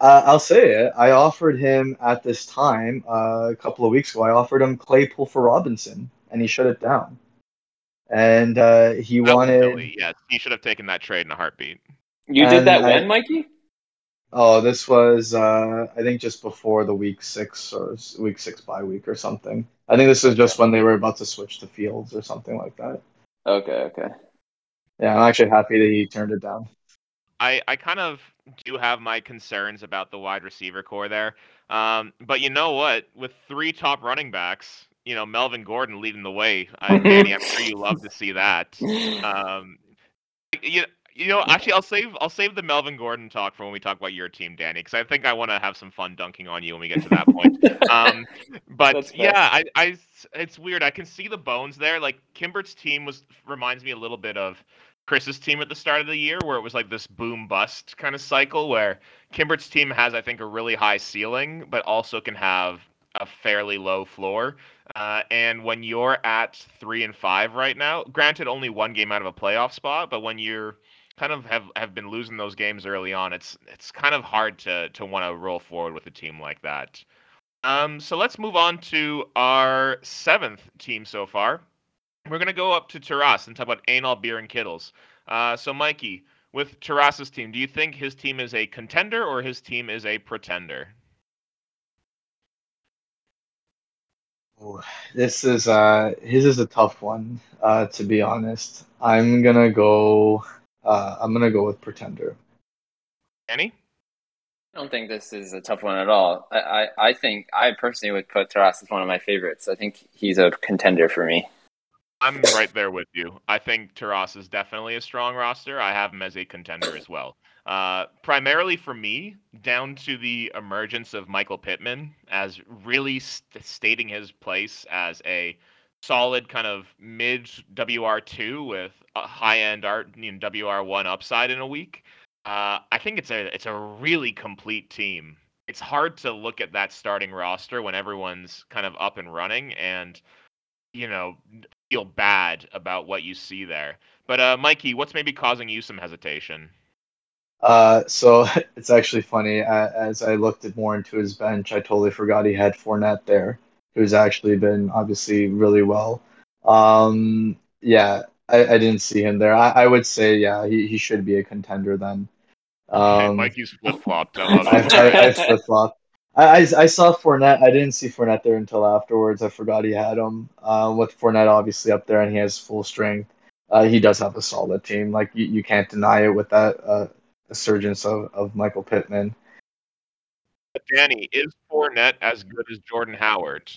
Uh, I'll say it. I offered him at this time uh, a couple of weeks ago. I offered him Claypool for Robinson, and he shut it down. And uh, he That wanted. silly. Yes, he should have taken that trade in a heartbeat. you did And that I- when, Mikey? Oh, this was uh, I think just before the week six or week six bye week or something. I think this was just when they were about to switch to Fields or something like that. Okay, okay. Yeah, I'm actually happy that he turned it down. I, I kind of do have my concerns about the wide receiver core there. Um, but you know what? With three top running backs, you know, Melvin Gordon leading the way. Uh, Danny, I'm sure you love to see that. Um, you, you know, actually, I'll save I'll save the Melvin Gordon talk for when we talk about your team, Danny, because I think I want to have some fun dunking on you when we get to that point. Um, but yeah, I, I, it's weird. I can see the bones there. Like Kimbert's team was reminds me a little bit of Chris's team at the start of the year, where it was like this boom bust kind of cycle, where Kimbert's team has, I think, a really high ceiling, but also can have a fairly low floor. Uh, and when you're at three and five right now, granted only one game out of a playoff spot, but when you're kind of have, have been losing those games early on, it's it's kind of hard to to want to roll forward with a team like that. Um, so let's move on to our seventh team so far. We're gonna go up to Taras and talk about Anal Beer and Kittles. Uh, so Mikey, with Taras's team, do you think his team is a contender or his team is a pretender? Ooh, This is uh his is a tough one, uh, to be honest. I'm gonna go uh I'm gonna go with Pretender. Danny? I don't think this is a tough one at all. I, I, I think I personally would put Taras as one of my favorites. I think he's a contender for me. I'm right there with you. I think Taras is definitely a strong roster. I have him as a contender as well. Uh, primarily for me, down to the emergence of Michael Pittman as really st- stating his place as a solid kind of mid WR2 with a high end art you know, WR1 upside in a week. Uh, I think it's a it's a really complete team. It's hard to look at that starting roster when everyone's kind of up and running and you know feel bad about what you see there. But uh, Mikey, what's maybe causing you some hesitation? Uh, so it's actually funny. As I looked at more into his bench, I totally forgot he had Fournette there, who's actually been obviously really well. Um, yeah, I, I didn't see him there. I, I would say, yeah, he, he should be a contender then. Okay, Um, Mikey's flip flopped. I I. Flip flop. I, I, I saw Fournette. I didn't see Fournette there until afterwards. I forgot he had him. Uh, with Fournette obviously up there and he has full strength. Uh, he does have a solid team. Like you, you can't deny it with that uh, resurgence of, of Michael Pittman. Danny, is Fournette as good as Jordan Howard?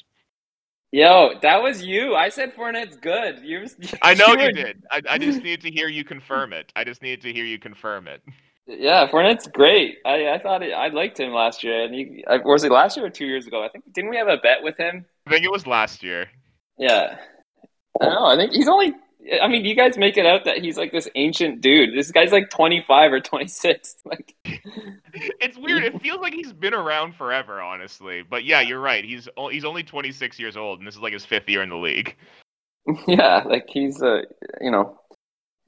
Yo, that was you. I said Fournette's good. You, I know were- you did. I, I just needed to hear you confirm it. I just needed to hear you confirm it. Yeah, Fournette's great. I, I thought it, I liked him last year, and he was it last year or two years ago? I think didn't we have a bet with him? I think it was last year. Yeah, I don't know. I think he's only. I mean, you guys make it out that he's like this ancient dude. This guy's like twenty five or twenty six. Like, It's weird. It feels like he's been around forever, honestly. But yeah, you're right. He's he's only 26 years old, and this is like his fifth year in the league. yeah, like he's uh, you know,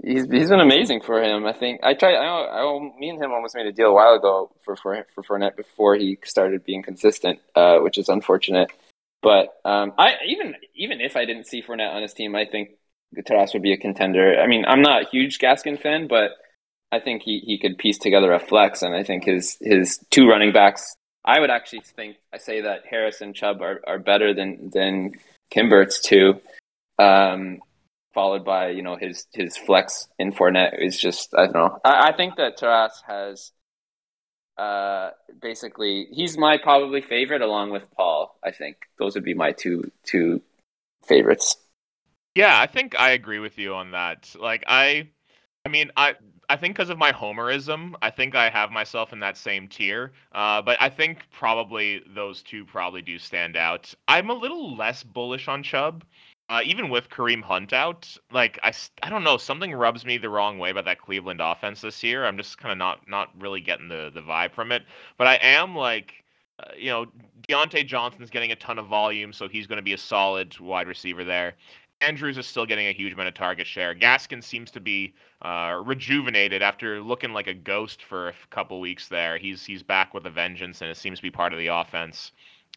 he's he's been amazing for him. I think I tried. I, I me and him almost made a deal a while ago for for for Fournette before he started being consistent, uh, which is unfortunate. But um, I even even if I didn't see Fournette on his team, I think Taras would be a contender. I mean, I'm not a huge Gaskin fan, but I think he, he could piece together a flex, and I think his his two running backs. I would actually think I say that Harris and Chubb are, are better than than Kimbert's two, um, followed by you know his his flex in Fournette is just I don't know. I, I think that Taras has uh, basically he's my probably favorite along with Paul. I think those would be my two two favorites. Yeah, I think I agree with you on that. Like I I mean, I I think because of my homerism, I think I have myself in that same tier. Uh, but I think probably those two probably do stand out. I'm a little less bullish on Chubb. uh, even with Kareem Hunt out, like I, I don't know, something rubs me the wrong way about that Cleveland offense this year. I'm just kind of not not really getting the the vibe from it. But I am like, uh, you know, Diontae Johnson's getting a ton of volume, so he's going to be a solid wide receiver there. Andrews is still getting a huge amount of target share. Gaskin seems to be uh, rejuvenated after looking like a ghost for a couple weeks there. He's he's back with a vengeance, and it seems to be part of the offense.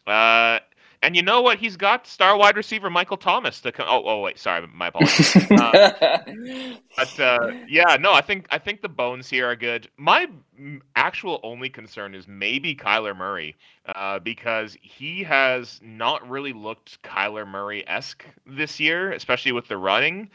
Uh, and you know what? He's got star wide receiver Michael Thomas to come. Oh, oh, wait, sorry, my apologies. uh, but uh, yeah, no, I think I think the bones here are good. My actual only concern is maybe Kyler Murray, uh, because he has not really looked Kyler Murray esque this year, especially with the running.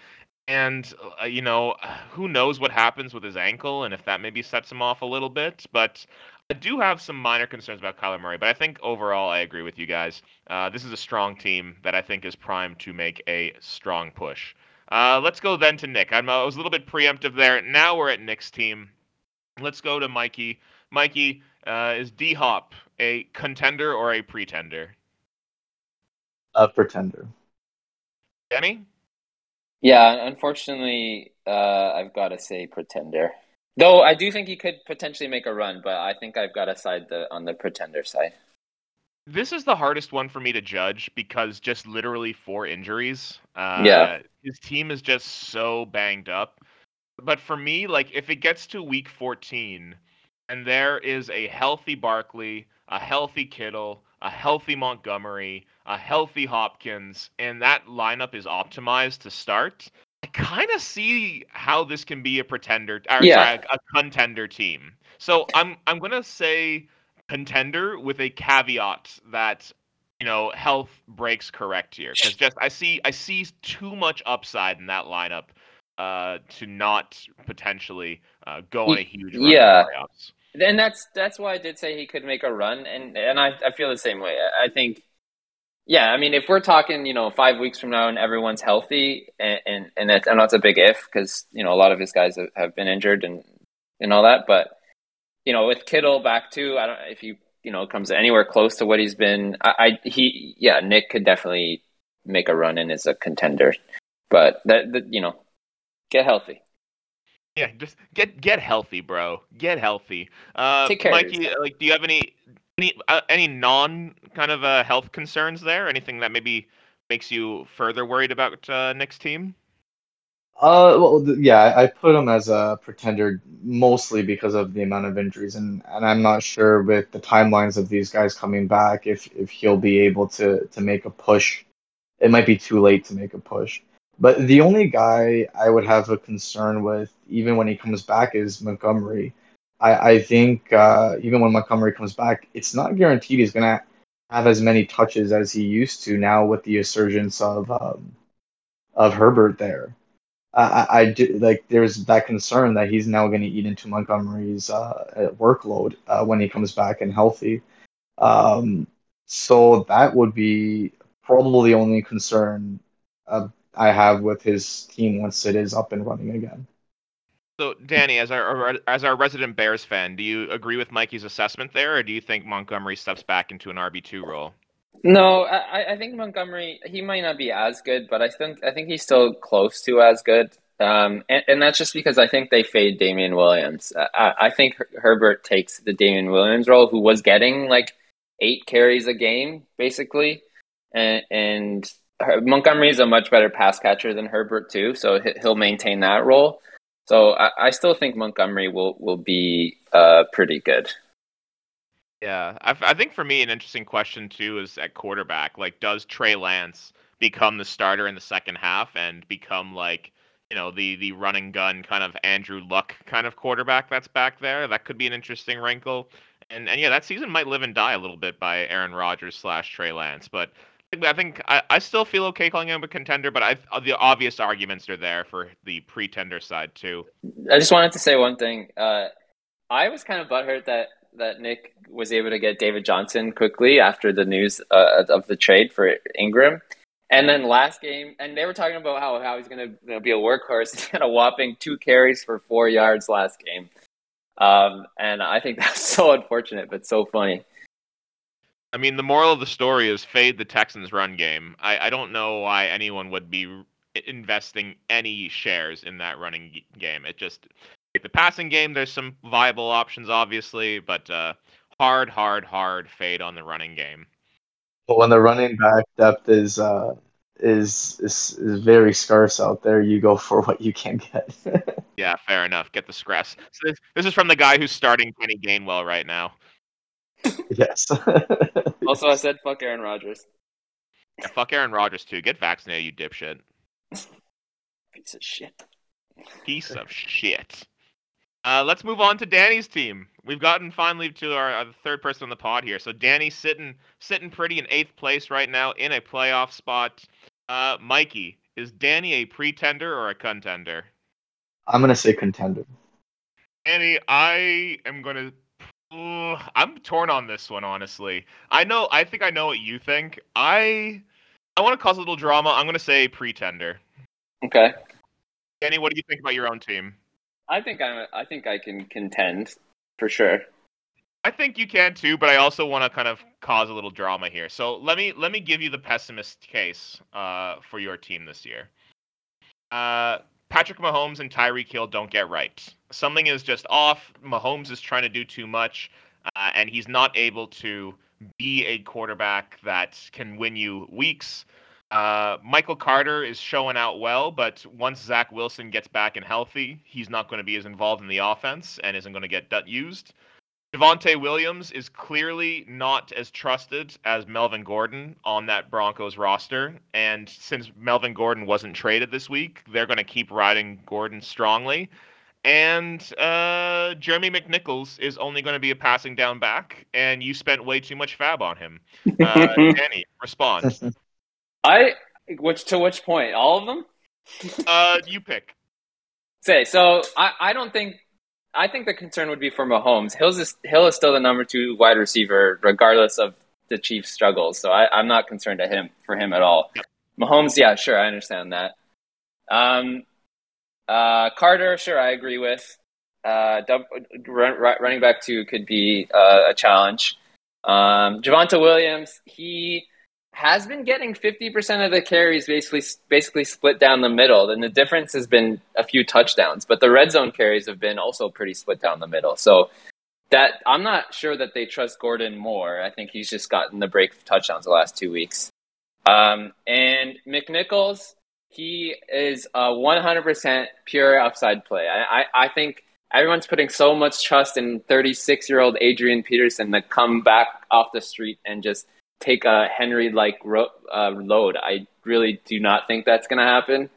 And uh, you know, who knows what happens with his ankle, and if that maybe sets him off a little bit. But I do have some minor concerns about Kyler Murray, but I think overall I agree with you guys. Uh, this is a strong team that I think is primed to make a strong push. Uh, let's go then to Nick. I'm, I was a little bit preemptive there. Now we're at Nick's team. Let's go to Mikey. Mikey, uh, is D Hop a contender or a pretender? A pretender. Danny? Yeah, unfortunately, uh, I've got to say pretender. Though I do think he could potentially make a run, but I think I've got to side the on the pretender side. This is the hardest one for me to judge because just literally four injuries. Uh, yeah, his team is just so banged up. But for me, like if it gets to week 14 and there is a healthy Barkley, a healthy Kittle, a healthy Montgomery, a healthy Hopkins, and that lineup is optimized to start, I kind of see how this can be a pretender, or Yeah. sorry, a, a contender team. So I'm I'm gonna say contender with a caveat that you know health breaks correct here because just I see I see too much upside in that lineup uh, to not potentially uh, go on a huge run in the yeah. And that's that's why I did say he could make a run, and and I, I feel the same way. I think, yeah, I mean, if we're talking, you know, five weeks from now and everyone's healthy, and and and that's, know it's a big if because you know a lot of his guys have, have been injured and and all that, but you know, with Kittle back too, I don't if he you know comes anywhere close to what he's been. I, I he yeah, Nick could definitely make a run and is a contender, but that, that you know, get healthy. Yeah, just get get healthy, bro. Get healthy. Uh, Take care Mikey, yourself. like, do you have any any uh, any non kind of uh, health concerns there? Anything that maybe makes you further worried about uh, Nick's team? Uh, well, th- yeah, I I put him as a pretender mostly because of the amount of injuries, and, and I'm not sure with the timelines of these guys coming back if if he'll be able to to make a push. It might be too late to make a push. But the only guy I would have a concern with, even when he comes back, is Montgomery. I I think uh, even when Montgomery comes back, it's not guaranteed he's gonna have as many touches as he used to now with the resurgence of um, of Herbert there. I, I do like there's that concern that he's now going to eat into Montgomery's uh, workload uh, when he comes back and healthy. Um, so that would be probably the only concern uh, I have with his team once it is up and running again. So, Danny, as our as our resident Bears fan, do you agree with Mikey's assessment there, or do you think Montgomery steps back into an RB two role? No, I, I think Montgomery he might not be as good, but I think I think he's still close to as good. Um, and, and that's just because I think they fade Damien Williams. I, I think Her- Herbert takes the Damien Williams role, who was getting like eight carries a game basically, and, and Her- Montgomery is a much better pass catcher than Herbert too, so he- he'll maintain that role. So I, I still think Montgomery will will be uh, pretty good. Yeah, I, I think for me an interesting question too is at quarterback. Like, does Trey Lance become the starter in the second half and become like you know the the running gun kind of Andrew Luck kind of quarterback that's back there? That could be an interesting wrinkle. And and yeah, that season might live and die a little bit by Aaron Rodgers slash Trey Lance. But I think I, I still feel okay calling him a contender. But I the obvious arguments are there for the pretender side too. I just wanted to say one thing. Uh, I was kind of butthurt that that Nick was able to get David Johnson quickly after the news uh, of the trade for Ingram. And then last game, and they were talking about how, how he's going to be a workhorse. He had a whopping two carries for four yards last game. Um, and I think that's so unfortunate, but so funny. I mean, the moral of the story is fade the Texans' run game. I, I don't know why anyone would be investing any shares in that running game. It just the passing game. There's some viable options, obviously, but uh, hard, hard, hard fade on the running game. But when the running back depth is uh, is, is is very scarce out there, you go for what you can get. yeah, fair enough. Get the scraps. So this, this is from the guy who's starting Kenny Gainwell right now. yes. also, I said fuck Aaron Rodgers. Yeah, fuck Aaron Rodgers too. Get vaccinated, you dipshit. Piece of shit. Piece of shit. Uh, let's move on to Danny's team. We've gotten finally to our, our, third person on the pod here. So Danny's sitting sitting pretty in eighth place right now in a playoff spot. Uh, Mikey, is Danny a pretender or a contender? I'm gonna say contender. Danny, I am gonna. I'm torn on this one, honestly. I know. I think I know what you think. I I want to cause a little drama. I'm gonna say pretender. Okay. Danny, what do you think about your own team? I think I'm. I think I can contend for sure. I think you can too, but I also want to kind of cause a little drama here. So let me let me give you the pessimist case uh, for your team this year. Uh, Patrick Mahomes and Tyreek Hill don't get right. Something is just off. Mahomes is trying to do too much, uh, and he's not able to be a quarterback that can win you weeks. Uh, Michael Carter is showing out well, but once Zach Wilson gets back and healthy, he's not going to be as involved in the offense and isn't going to get used. Javonte Williams is clearly not as trusted as Melvin Gordon on that Broncos roster. And since Melvin Gordon wasn't traded this week, they're going to keep riding Gordon strongly. And uh, Jeremy McNichols is only going to be a passing down back, and you spent way too much FAAB on him. Uh, Danny, respond. I which to which point? All of them? uh, you pick. Say so. I, I don't think. I think the concern would be for Mahomes. Hill's is, Hill is still the number two wide receiver, regardless of the Chiefs' struggles. So I, I'm not concerned to him for him at all. Yep. Mahomes, yeah, sure, I understand that. Um, uh, Carter, sure, I agree with. Uh, dub, run, running back two could be uh, a challenge. Um, Javonte Williams, he has been getting 50% of the carries basically basically split down the middle and the difference has been a few touchdowns but the red zone carries have been also pretty split down the middle so that I'm not sure that they trust Gordon more I think he's just gotten the break touchdowns the last two weeks um, and McNichols he is a 100% pure upside play I, I, I think everyone's putting so much trust in 36 year old Adrian Peterson to come back off the street and just – take a Henry like ro- uh, load. I really do not think that's going to happen.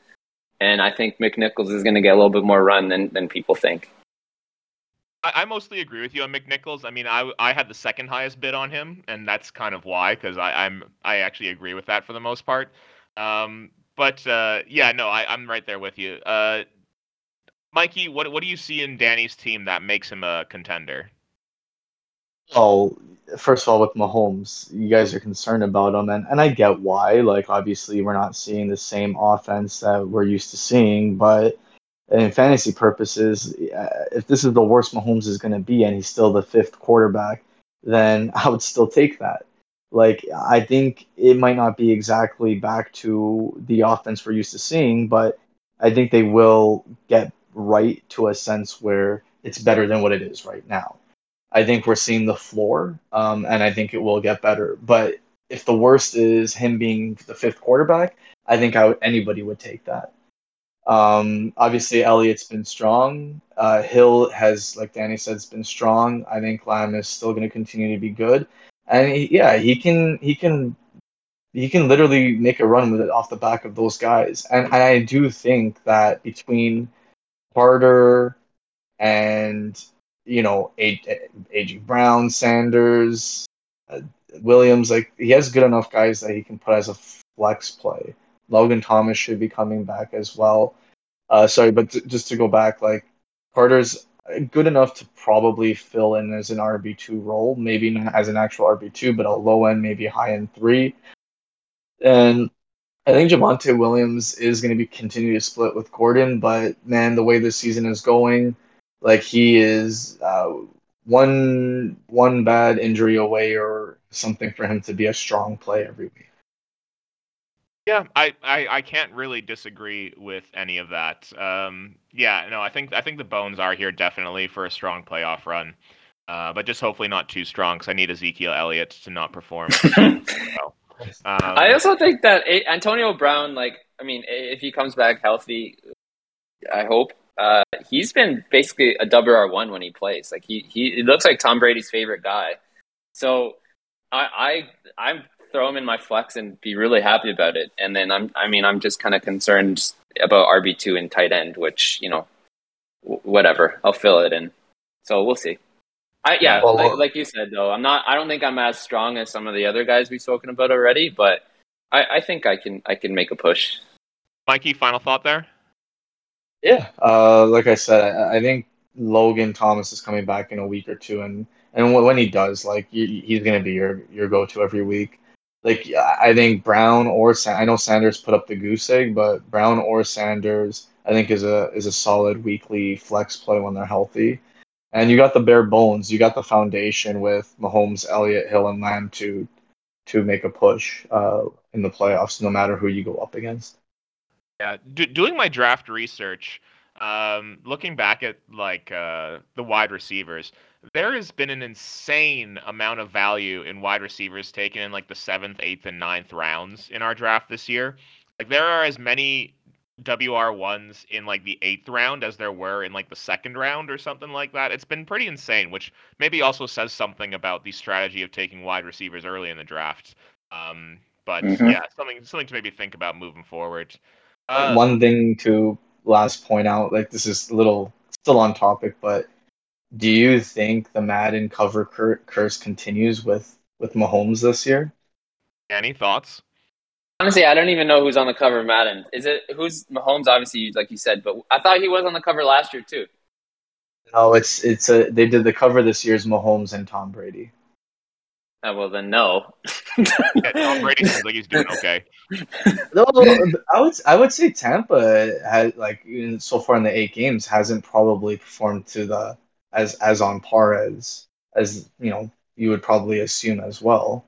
And I think McNichols is going to get a little bit more run than, than people think. I, I mostly agree with you on McNichols. I mean, I, I had the second highest bid on him, and that's kind of why, because I'm I actually agree with that for the most part. Um, but uh, yeah, no, I, I'm right there with you. Uh, Mikey, what what do you see in Danny's team that makes him a contender? Oh, first of all, with Mahomes, you guys are concerned about him, and, and I get why. Like, obviously, we're not seeing the same offense that we're used to seeing, but in fantasy purposes, if this is the worst Mahomes is going to be, and he's still the fifth quarterback, then I would still take that. Like, I think it might not be exactly back to the offense we're used to seeing, but I think they will get right to a sense where it's better than what it is right now. I think we're seeing the floor, um, and I think it will get better. But if the worst is him being the fifth quarterback, I think I would, anybody would take that. Um, obviously, Elliott's been strong. Uh, Hill has, like Danny said, has been strong. I think Lamb is still going to continue to be good, and he, yeah, he can he can he can literally make a run with it off the back of those guys. And, and I do think that between Carter and you know, A.J. Brown, Sanders, uh, Williams. Like he has good enough guys that he can put as a flex play. Logan Thomas should be coming back as well. Uh, sorry, but just to go back, like Carter's good enough to probably fill in as an RB two role, maybe not as an actual RB two, but a low end, maybe high end three. And I think Javonte Williams is going to be continue to split with Gordon, but man, the way this season is going, like he is uh, one one bad injury away or something for him to be a strong play every week. Yeah, I, I, I can't really disagree with any of that. Um, yeah, no, I think I think the bones are here definitely for a strong playoff run, uh, but just hopefully not too strong because I need Ezekiel Elliott to not perform. well. um, I also think that Antonio Brown, like, I mean, if he comes back healthy, I hope uh, he's been basically a WR one when he plays. Like he he it looks like Tom Brady's favorite guy. So I I I'm throw him in my flex and be really happy about it. And then I'm, I mean, I'm just kind of concerned about RB two and tight end, which you know, w- whatever, I'll fill it in. So we'll see. I yeah, well, like, like, you said though, I'm not. I don't think I'm as strong as some of the other guys we've spoken about already, but I, I think I can I can make a push. Mikey, final thought there. Yeah, uh, like I said, I, I think Logan Thomas is coming back in a week or two, and and when he does, like he's going to be your your go to every week like I think Brown or Sa- I know Sanders put up the goose egg, but Brown or Sanders I think is a is a solid weekly flex play when they're healthy. And you got the bare bones, you got the foundation with Mahomes, Elliott, Hill, and Lamb to to make a push uh, in the playoffs, no matter who you go up against. Yeah, do, doing my draft research, um, looking back at like uh, the wide receivers, there has been an insane amount of value in wide receivers taken in like the seventh, eighth, and ninth rounds in our draft this year. Like there are as many WR ones in like the eighth round as there were in like the second round or something like that. It's been pretty insane, which maybe also says something about the strategy of taking wide receivers early in the draft. Um, but mm-hmm. yeah, something something to maybe think about moving forward. Uh, One thing to last point out, like this is a little still on topic, but do you think the Madden cover cur- curse continues with with Mahomes this year? Any thoughts? Honestly, I don't even know who's on the cover of Madden. Is it who's Mahomes? Obviously, like you said, but I thought he was on the cover last year too. No, it's it's a they did the cover this year's Mahomes and Tom Brady. Oh, well, then no. yeah, Tom Brady seems like he's doing okay. no, I would I would say Tampa had like so far in the eight games hasn't probably performed to the as as on par as as you know you would probably assume as well.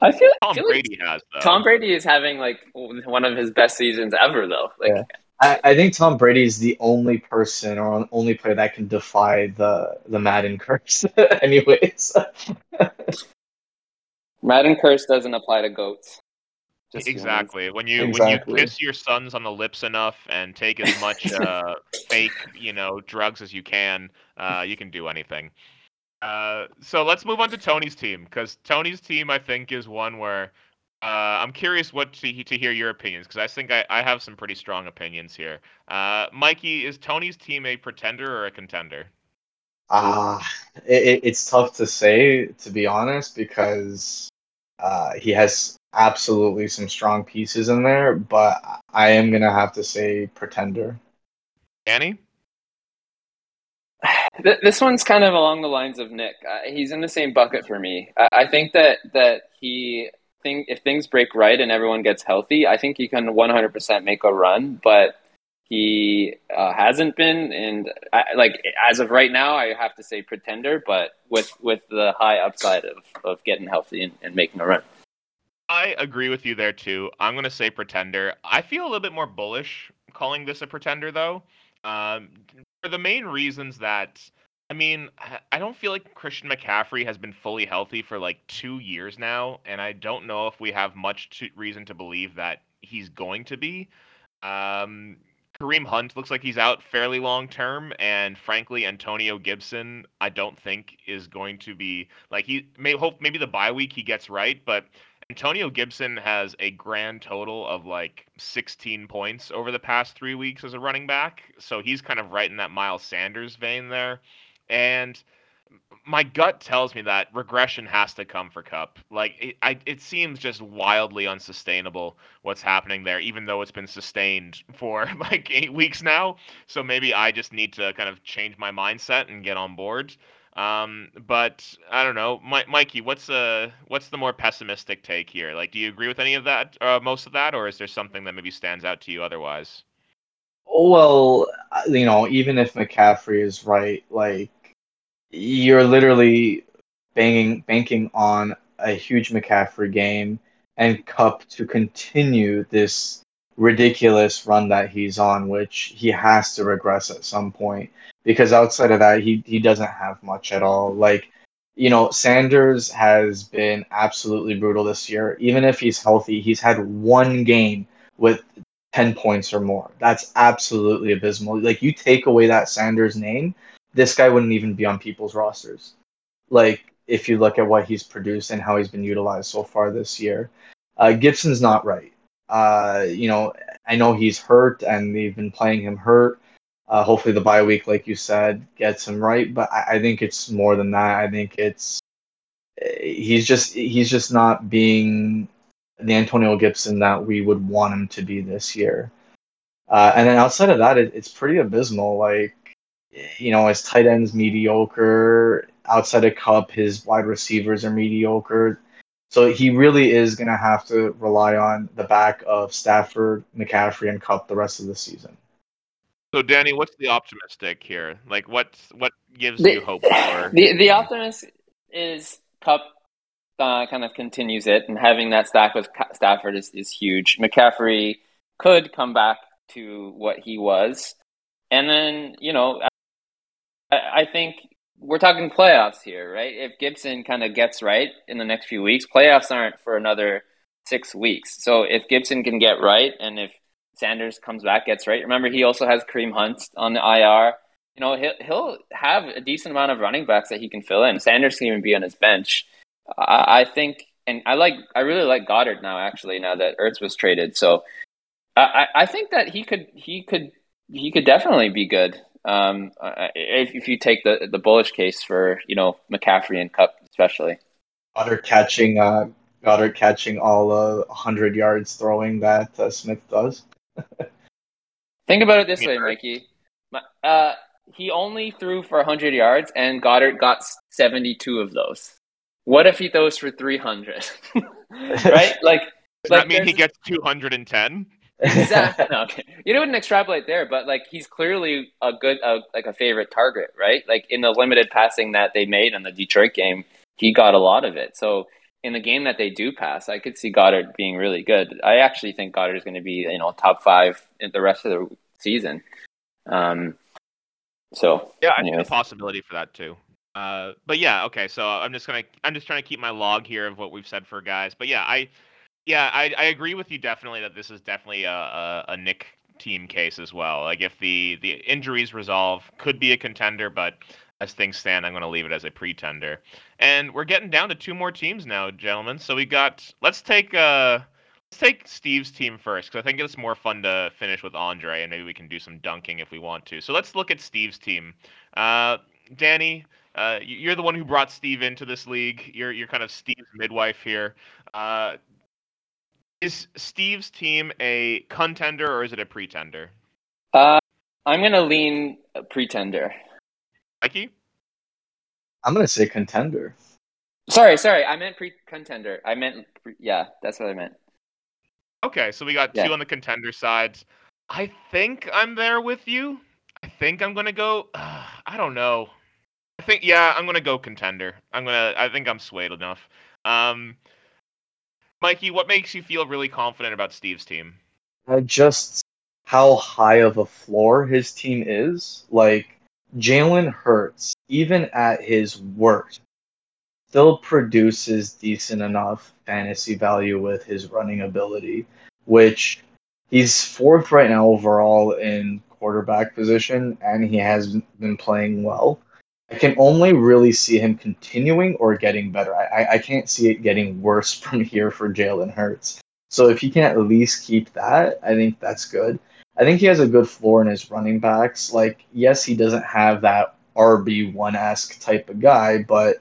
I feel Tom feel Brady like has though. Tom Brady is having like one of his best seasons ever though. Like yeah. I, I think Tom Brady is the only person or only player that can defy the the Madden curse. Anyways. Madden curse doesn't apply to goats. Just exactly. When you exactly. when you kiss your sons on the lips enough and take as much uh, fake, you know, drugs as you can, uh, you can do anything. Uh, so let's move on to Tony's team because Tony's team, I think, is one where uh, I'm curious what to, to hear your opinions because I think I, I have some pretty strong opinions here. Uh, Mikey, is Tony's team a pretender or a contender? Ah, uh, it, it's tough to say to be honest because uh, he has absolutely some strong pieces in there, but I am gonna have to say Pretender. Annie. This one's kind of along the lines of Nick. Uh, he's in the same bucket for me. I, I think that that he think if things break right and everyone gets healthy, I think he can 100% make a run. But he uh, hasn't been, and I, like as of right now, I have to say Pretender. But with with the high upside of of getting healthy and, and making a run. I agree with you there too. I'm going to say pretender. I feel a little bit more bullish calling this a pretender though. Um, for the main reasons that I mean, I don't feel like Christian McCaffrey has been fully healthy for like two years now, and I don't know if we have much to, reason to believe that he's going to be. Um, Kareem Hunt looks like he's out fairly long term, and frankly, Antonio Gibson, I don't think is going to be like he may hope maybe the bye week he gets right, but Antonio Gibson has a grand total of like 16 points over the past three weeks as a running back. So he's kind of right in that Miles Sanders vein there. And my gut tells me that regression has to come for Kupp. Like it, I, it seems just wildly unsustainable what's happening there, even though it's been sustained for like eight weeks now. So maybe I just need to kind of change my mindset and get on board. Um, but I don't know, My, Mikey, what's the what's the more pessimistic take here? Like, do you agree with any of that, uh, most of that, or is there something that maybe stands out to you otherwise? Well, uh, you know, even if McCaffrey is right, like you're literally banking banking on a huge McCaffrey game and Kupp to continue this ridiculous run that he's on, which he has to regress at some point because outside of that, he he doesn't have much at all. Like, you know, Sanders has been absolutely brutal this year. Even if he's healthy, he's had one game with 10 points or more. That's absolutely abysmal. Like, you take away that Sanders name, this guy wouldn't even be on people's rosters. Like, if you look at what he's produced and how he's been utilized so far this year, uh, Gibson's not right. Uh, you know, I know he's hurt and they've been playing him hurt. Uh, hopefully, the bye week, like you said, gets him right. But I, I think it's more than that. I think it's he's just he's just not being the Antonio Gibson that we would want him to be this year. Uh, and then outside of that, it, it's pretty abysmal. Like you know, his tight ends mediocre. Outside of Kupp, his wide receivers are mediocre. So he really is going to have to rely on the back of Stafford, McCaffrey, and Kupp the rest of the season. So, Danny, what's the optimistic here? Like, what what gives the, you hope for? The the optimist is Kupp uh, kind of continues it, and having that stack with Stafford is, is huge. McCaffrey could come back to what he was, and then you know, I, I think we're talking playoffs here, right? If Gibson kind of gets right in the next few weeks, playoffs aren't for another six weeks. So if Gibson can get right, and if Sanders comes back, gets right. Remember, he also has Kareem Hunt on the IR. You know, he'll, he'll have a decent amount of running backs that he can fill in. Sanders can even be on his bench. I, I think, and I like, I really like Goedert now. Actually, now that Ertz was traded, so I, I think that he could, he could, he could definitely be good. Um, if, if you take the the bullish case for you know McCaffrey and Kupp especially. Goedert catching, uh, Goedert catching all uh, 100 yards throwing that uh, Smith does. Think about it this way, Mikey. Uh, he only threw for 100 yards, and Goedert got 72 of those. What if he throws for 300? right? Like, does like that mean he gets 210? Exactly. No, okay. You wouldn't extrapolate there, but like he's clearly a good, uh, like a favorite target, right? Like in the limited passing that they made in the Detroit game, he got a lot of it. So in the game that they do pass, I could see Goedert being really good. I actually think Goedert is going to be, you know, top five in the rest of the season. Um, so yeah, I think a possibility for that too. Uh, but yeah, okay. So I'm just gonna, I'm just trying to keep my log here of what we've said for guys. But yeah, I, yeah, I, I agree with you definitely that this is definitely a, a, a Nick team case as well. Like if the the injuries resolve, could be a contender, but as things stand, I'm going to leave it as a pretender. And we're getting down to two more teams now, gentlemen. So we got let's take uh let's take Steve's team first because I think it's more fun to finish with Andre, and maybe we can do some dunking if we want to. So let's look at Steve's team. Uh, Danny, uh, you're the one who brought Steve into this league. You're you're kind of Steve's midwife here. Uh, is Steve's team a contender or is it a pretender? Uh, I'm gonna lean pretender. Mikey? I'm gonna say contender. Sorry, sorry. I meant pre-contender. I meant pre- yeah. That's what I meant. Okay, so we got yeah. two on the contender sides. I think I'm there with you. I think I'm gonna go. Uh, I don't know. I think yeah, I'm gonna go contender. I'm gonna. I think I'm swayed enough. Um, Mikey, what makes you feel really confident about Steve's team? Uh, just how high of a floor his team is. Like Jalen Hurts, even at his worst, still produces decent enough fantasy value with his running ability, which he's fourth right now overall in quarterback position, and he has been playing well. I can only really see him continuing or getting better. I, I can't see it getting worse from here for Jalen Hurts. So if he can at least keep that, I think that's good. I think he has a good floor in his running backs. Like, yes, he doesn't have that RB1 esque type of guy, but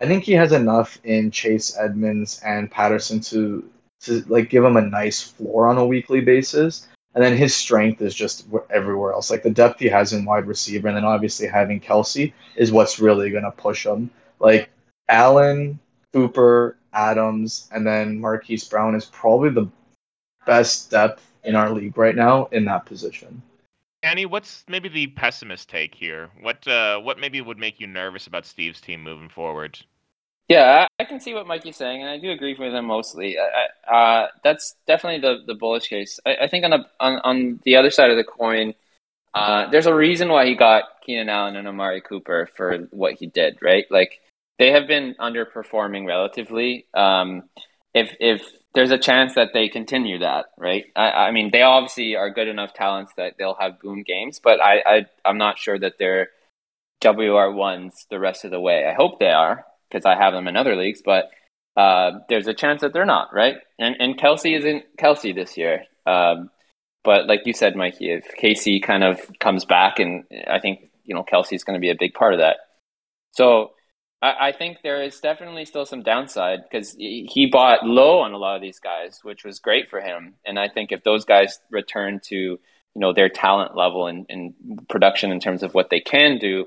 I think he has enough in Chase Edmonds and Patterson to to like give him a nice floor on a weekly basis. And then his strength is just everywhere else. Like the depth he has in wide receiver, and then obviously having Kelce is what's really going to push him. Like Allen, Cooper, Adams, and then Marquise Brown is probably the best depth in our league right now in that position. Annie, what's maybe the pessimist take here? What uh, what maybe would make you nervous about Steve's team moving forward? Yeah, I, can see what Mikey's saying, and I do agree with him mostly. I, uh, that's definitely the, the bullish case. I, I think on the on, on the other side of the coin, uh, there's a reason why he got Keenan Allen and Amari Cooper for what he did, right? Like they have been underperforming relatively. Um, if if there's a chance that they continue that, right? I, I mean, they obviously are good enough talents that they'll have boom games, but I, I I'm not sure that they're WR ones the rest of the way. I hope they are because I have them in other leagues, but uh, there's a chance that they're not, right? And and Kelce isn't Kelce this year. Um, but like you said, Mikey, if KC kind of comes back, and I think you know Kelce is going to be a big part of that. So I, I think there is definitely still some downside because he bought low on a lot of these guys, which was great for him. And I think if those guys return to you know their talent level and, and production in terms of what they can do,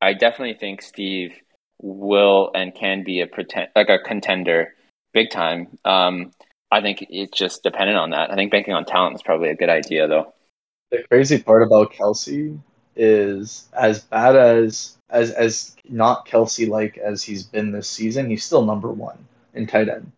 I definitely think Steve will and can be a pretend like a contender big time. Um, I think it's just dependent on that. I think banking on talent is probably a good idea, though. The crazy part about Kelce is as bad as as as not Kelce like as he's been this season, he's still number one in tight end.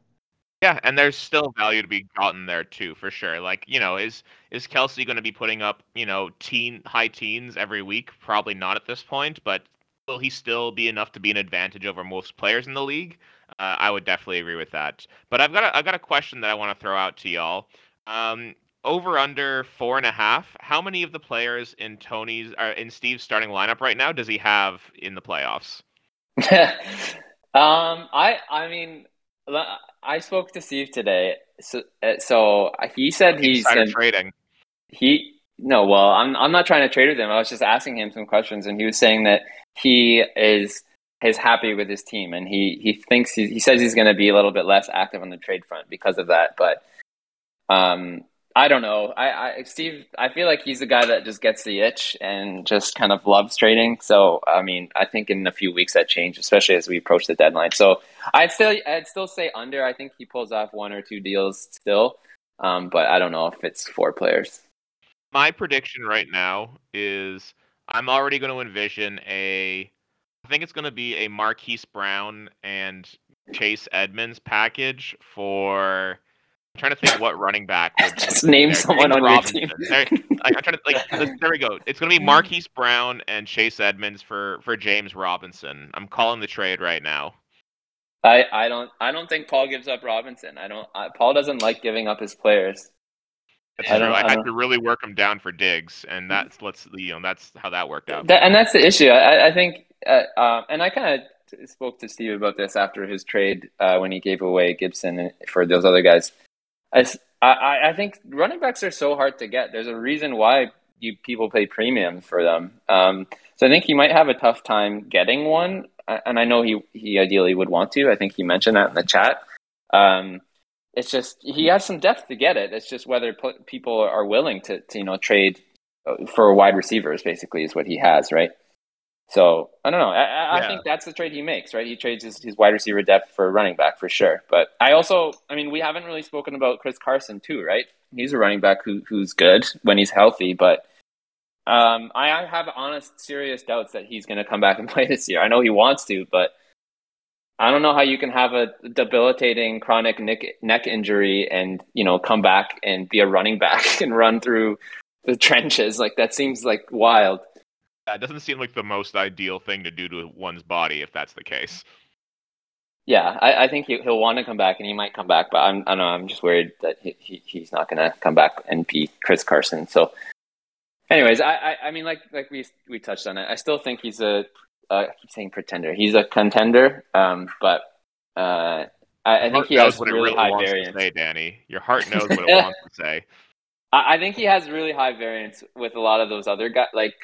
Yeah, and there's still value to be gotten there too, for sure. Like, you know, is is Kelce going to be putting up, you know, teen high teens every week? Probably not at this point, but will he still be enough to be an advantage over most players in the league? Uh, I would definitely agree with that. But I've got a, I've got a question that I want to throw out to y'all. Um, over under four and a half. How many of the players in Tony's or uh, in Steve's starting lineup right now does he have in the playoffs? um, I I mean, I spoke to Steve today, so uh, so he said he's in, trading. He no, well, I'm I'm not trying to trade with him. I was just asking him some questions, and he was saying that he is is happy with his team, and he he thinks he, he says he's going to be a little bit less active on the trade front because of that. But um, I don't know. I, I Steve, I feel like he's the guy that just gets the itch and just kind of loves trading. So I mean, I think in a few weeks that change, especially as we approach the deadline. So I'd still I'd still say under. I think he pulls off one or two deals still, um, but I don't know if it's four players. My prediction right now is I'm already going to envision a I think it's going to be a Marquise Brown and Chase Edmonds package for. I'm trying to think what running back. Would, Just name someone on Robinson. your team. there, I, am trying to like. There we go. It's going to be Marquise Brown and Chase Edmonds for for James Robinson. I'm calling the trade right now. I, I don't I don't think Paul gives up Robinson. I don't. I, Paul doesn't like giving up his players. That's I true. I, I had to really work him down for Diggs, and that's let's you know that's how that worked out. That, and that's the issue. I, I think uh, um, and I kind of spoke to Steve about this after his trade uh, when he gave away Gibson for those other guys. I, I, I think running backs are so hard to get. There's a reason why you people pay premium for them. Um, so I think he might have a tough time getting one, and I know he he ideally would want to. I think he mentioned that in the chat. Um, it's just he has some depth to get it. It's just whether people are willing to, to you know trade uh, for wide receivers. Basically, is what he has, right? So I don't know. I, I yeah. think that's the trade he makes, right? He trades his, his wide receiver depth for running back for sure. But I also, I mean, we haven't really spoken about Chris Carson too, right? He's a running back who who's good when he's healthy, but um, I have honest, serious doubts that he's going to come back and play this year. I know he wants to, but I don't know how you can have a debilitating chronic neck neck injury and you know come back and be a running back and run through the trenches. Like that seems like wild. That doesn't seem like the most ideal thing to do to one's body if that's the case. Yeah, I, I think he, will want to come back, and he might come back, but I'm, I don't know. I'm just worried that he, he he's not going to come back and be Chris Carson. So, anyways, I, I, I mean, like like we we touched on it. I still think he's a uh, I keep saying pretender. He's a contender, um, but uh, I, I think he has really, really high variance. say, Danny, your heart knows what it wants to say. I, I think he has really high variance with a lot of those other guys. Like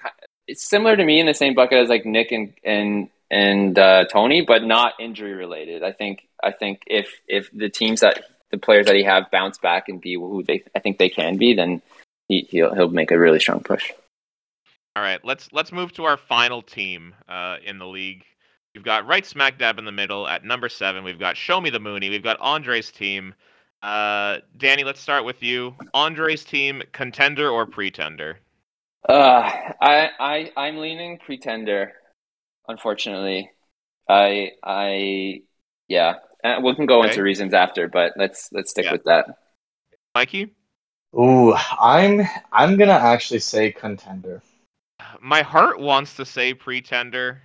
it's similar to me in the same bucket as like Nick and and and uh, Tony, but not injury related. I think I think if if the teams that the players that he have bounce back and be who they I think they can be, then he he'll he'll make a really strong push. All right, let's let's move to our final team uh, in the league. We've got right smack dab in the middle at number seven. We've got Show Me the Mooney. We've got Andre's team. Uh, Danny, let's start with you. Andre's team, contender or pretender? Uh, I I I'm leaning pretender. Unfortunately, I I Yeah, uh, we can go Okay. into reasons after, but let's let's stick Yeah. with that. Mikey, Ooh, I'm I'm gonna actually say contender. My heart wants to say pretender,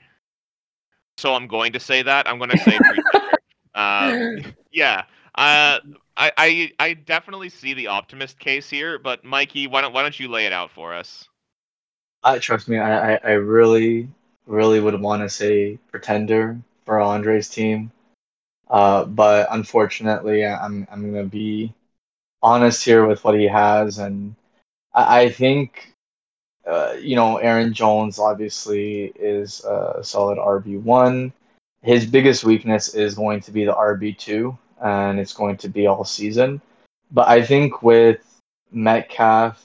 so I'm going to say that. I'm going to say pretender. um, yeah, uh, I, I I definitely see the optimist case here, but Mikey, why don't why don't you lay it out for us? I trust me, I, I, I really, really would want to say pretender for Andre's team. Uh, but unfortunately, I'm I'm gonna be honest here with what he has, and I, I think, uh, you know, Aaron Jones obviously is a solid RB one. His biggest weakness is going to be the RB two, and it's going to be all season. But I think with Metcalf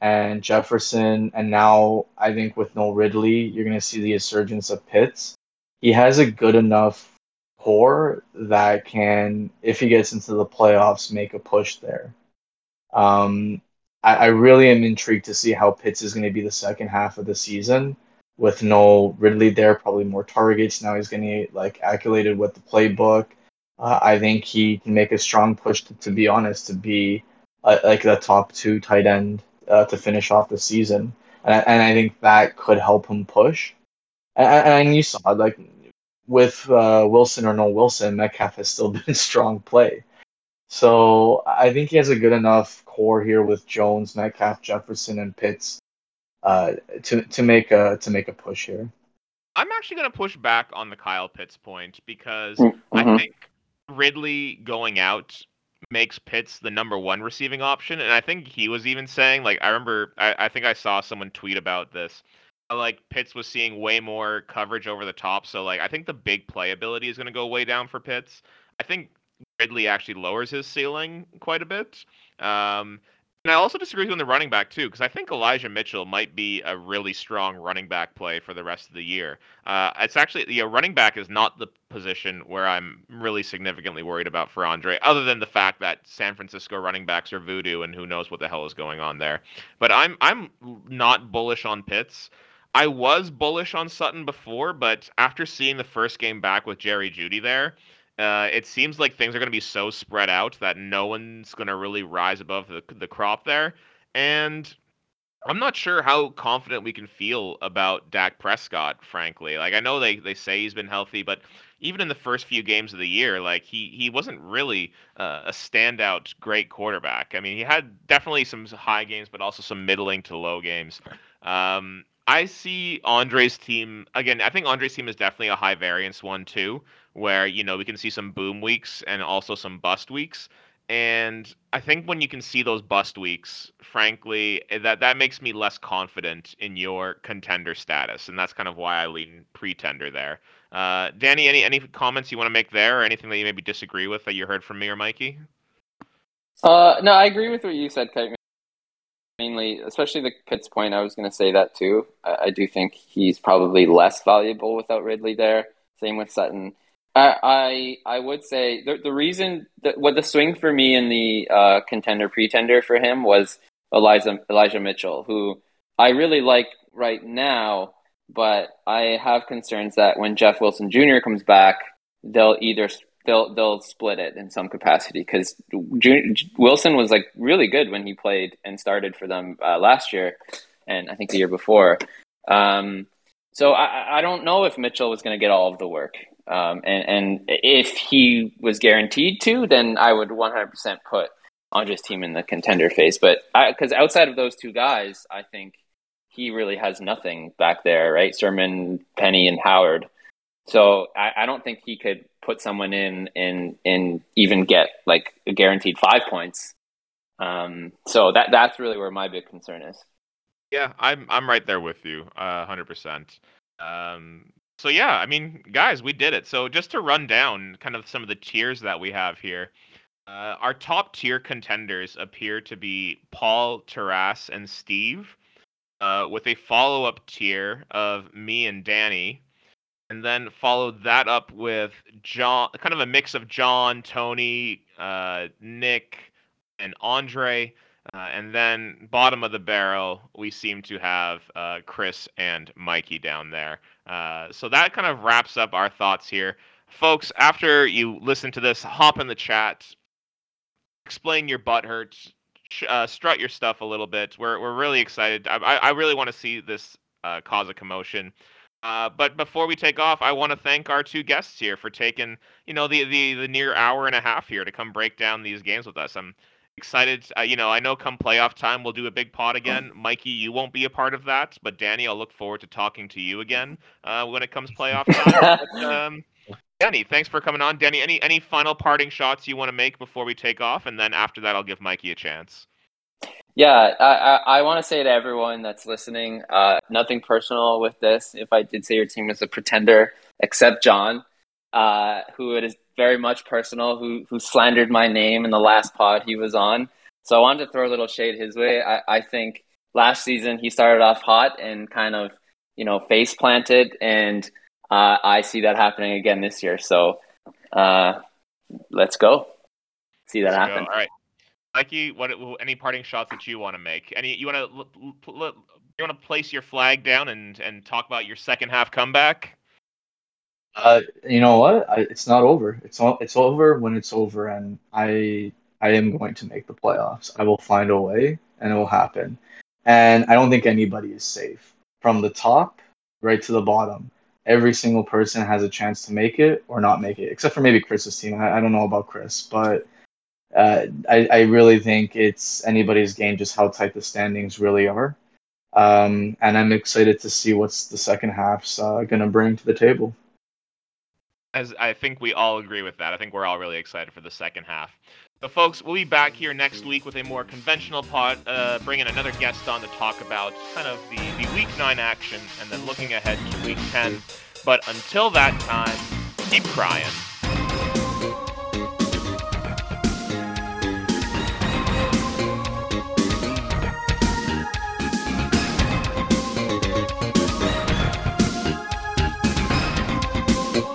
and Jefferson, and now I think with no Ridley, you're going to see the resurgence of Pitts. He has a good enough core that can, if he gets into the playoffs, make a push there. Um, I, I really am intrigued to see how Pitts is going to be the second half of the season with no Ridley there, probably more targets. Now he's going to get like accoladed with the playbook. Uh, I think he can make a strong push to, to be honest, to be uh, like the top two tight end uh, to finish off the season, and I, and I think that could help him push. And, and you saw like with uh, Wilson or no Wilson, Metcalf has still been strong play. So I think he has a good enough core here with Jones, Metcalf, Jefferson, and Pitts uh, to to make a to make a push here. I'm actually going to push back on the Kyle Pitts point because Mm-hmm. I think Ridley going out makes Pitts the number one receiving option, and I think he was even saying like I remember I, I think I saw someone tweet about this. Like Pitts was seeing way more coverage over the top, so like I think the big playability is going to go way down for Pitts. I think Ridley actually lowers his ceiling quite a bit. Um, and I also disagree with you on the running back too, because I think Elijah Mitchell might be a really strong running back play for the rest of the year. Uh, it's actually the running back is not the position where I'm really significantly worried about for Andre, other than the fact that San Francisco running backs are voodoo and who knows what the hell is going on there. But I'm I'm not bullish on Pitts. I was bullish on Sutton before, but after seeing the first game back with Jerry Jeudy there, uh, it seems like things are going to be so spread out that no one's going to really rise above the the crop there. And I'm not sure how confident we can feel about Dak Prescott, frankly. Like I know they, they say he's been healthy, but even in the first few games of the year, like he he wasn't really uh, a standout great quarterback. I mean, he had definitely some high games, but also some middling to low games. Um, I see Andre's team again. I think Andre's team is definitely a high variance one too, where you know we can see some boom weeks and also some bust weeks. And I think when you can see those bust weeks, frankly, eh, that that makes me less confident in your contender status, and that's kind of why I lean pretender there. Uh, Danny, any any comments you want to make there, or anything that you maybe disagree with that you heard from me or Mikey? Uh, no, I agree with what you said, Kite. Mainly, especially the Pitts point, I was going to say that too. I, I do think he's probably less valuable without Ridley there. Same with Sutton. I I, would say the the reason that what the swing for me in the uh, contender pretender for him was Elijah Elijah Mitchell, who I really like right now, but I have concerns that when Jeff Wilson Jr. comes back, they'll either they'll they'll split it in some capacity because Wilson was like really good when he played and started for them uh, last year, and I think the year before. Um, so I, I don't know if Mitchell was going to get all of the work, um, and and if he was guaranteed to, then I would 100% put Andre's team in the contender phase. But because outside of those two guys, I think he really has nothing back there, right? Sermon, Penny, and Howard. So I, I don't think he could put someone in and and even get like a guaranteed five points. Um, so that that's really where my big concern is. Yeah, I'm I'm right there with you, hundred percent. Um, so yeah, I mean, guys, we did it. So just to run down kind of some of the tiers that we have here. Uh, our top tier contenders appear to be Paul, Taras, and Steve, uh, with a follow up tier of me and Danny, and then followed that up with John, kind of a mix of John, Tony, uh, Nick, and Andre. Uh, and then bottom of the barrel, we seem to have uh, Chris and Mikey down there. Uh, so that kind of wraps up our thoughts here folks, after you listen to this, hop in the chat, explain your butt hurts, uh, strut your stuff a little bit. We're we're really excited. I I really want to see this uh, cause a commotion. Uh, but before we take off, I want to thank our two guests here for taking, you know, the, the the near hour and a half here to come break down these games with us. I'm excited. Uh, you know, I know come playoff time we'll do a big pod again. Mikey, you won't be a part of that, but Danny, I'll look forward to talking to you again uh, when it comes playoff time. but, um, Danny, thanks for coming on. Danny, any any final parting shots you want to make before we take off, and then after that, I'll give Mikey a chance. Yeah, I, I, I want to say to everyone that's listening, uh, nothing personal with this. If I did say your team is a pretender, except John, uh, who it is very much personal, who who slandered my name in the last pod he was on. So I wanted to throw a little shade his way. I, I think last season he started off hot and kind of you know face planted, and uh, I see that happening again this year. So uh, let's go see that let's happen. Go. All right. Mikey, what any parting shots that you want to make? Any you want to you want to place your flag down and and talk about your second half comeback? Uh, you know what? I, it's not over. It's all, it's over when it's over, and I I am going to make the playoffs. I will find a way, and it will happen. And I don't think anybody is safe from the top right to the bottom. Every single person has a chance to make it or not make it, except for maybe Chris's team. I, I don't know about Chris, but uh, I, I really think it's anybody's game just how tight the standings really are. Um, and I'm excited to see what's the second half's uh, going to bring to the table. As I think we all agree with that. I think we're all really excited for the second half. So, folks, we'll be back here next week with a more conventional pod, uh, bringing another guest on to talk about kind of the, the week nine action and then looking ahead to week 10. But until that time, keep crying.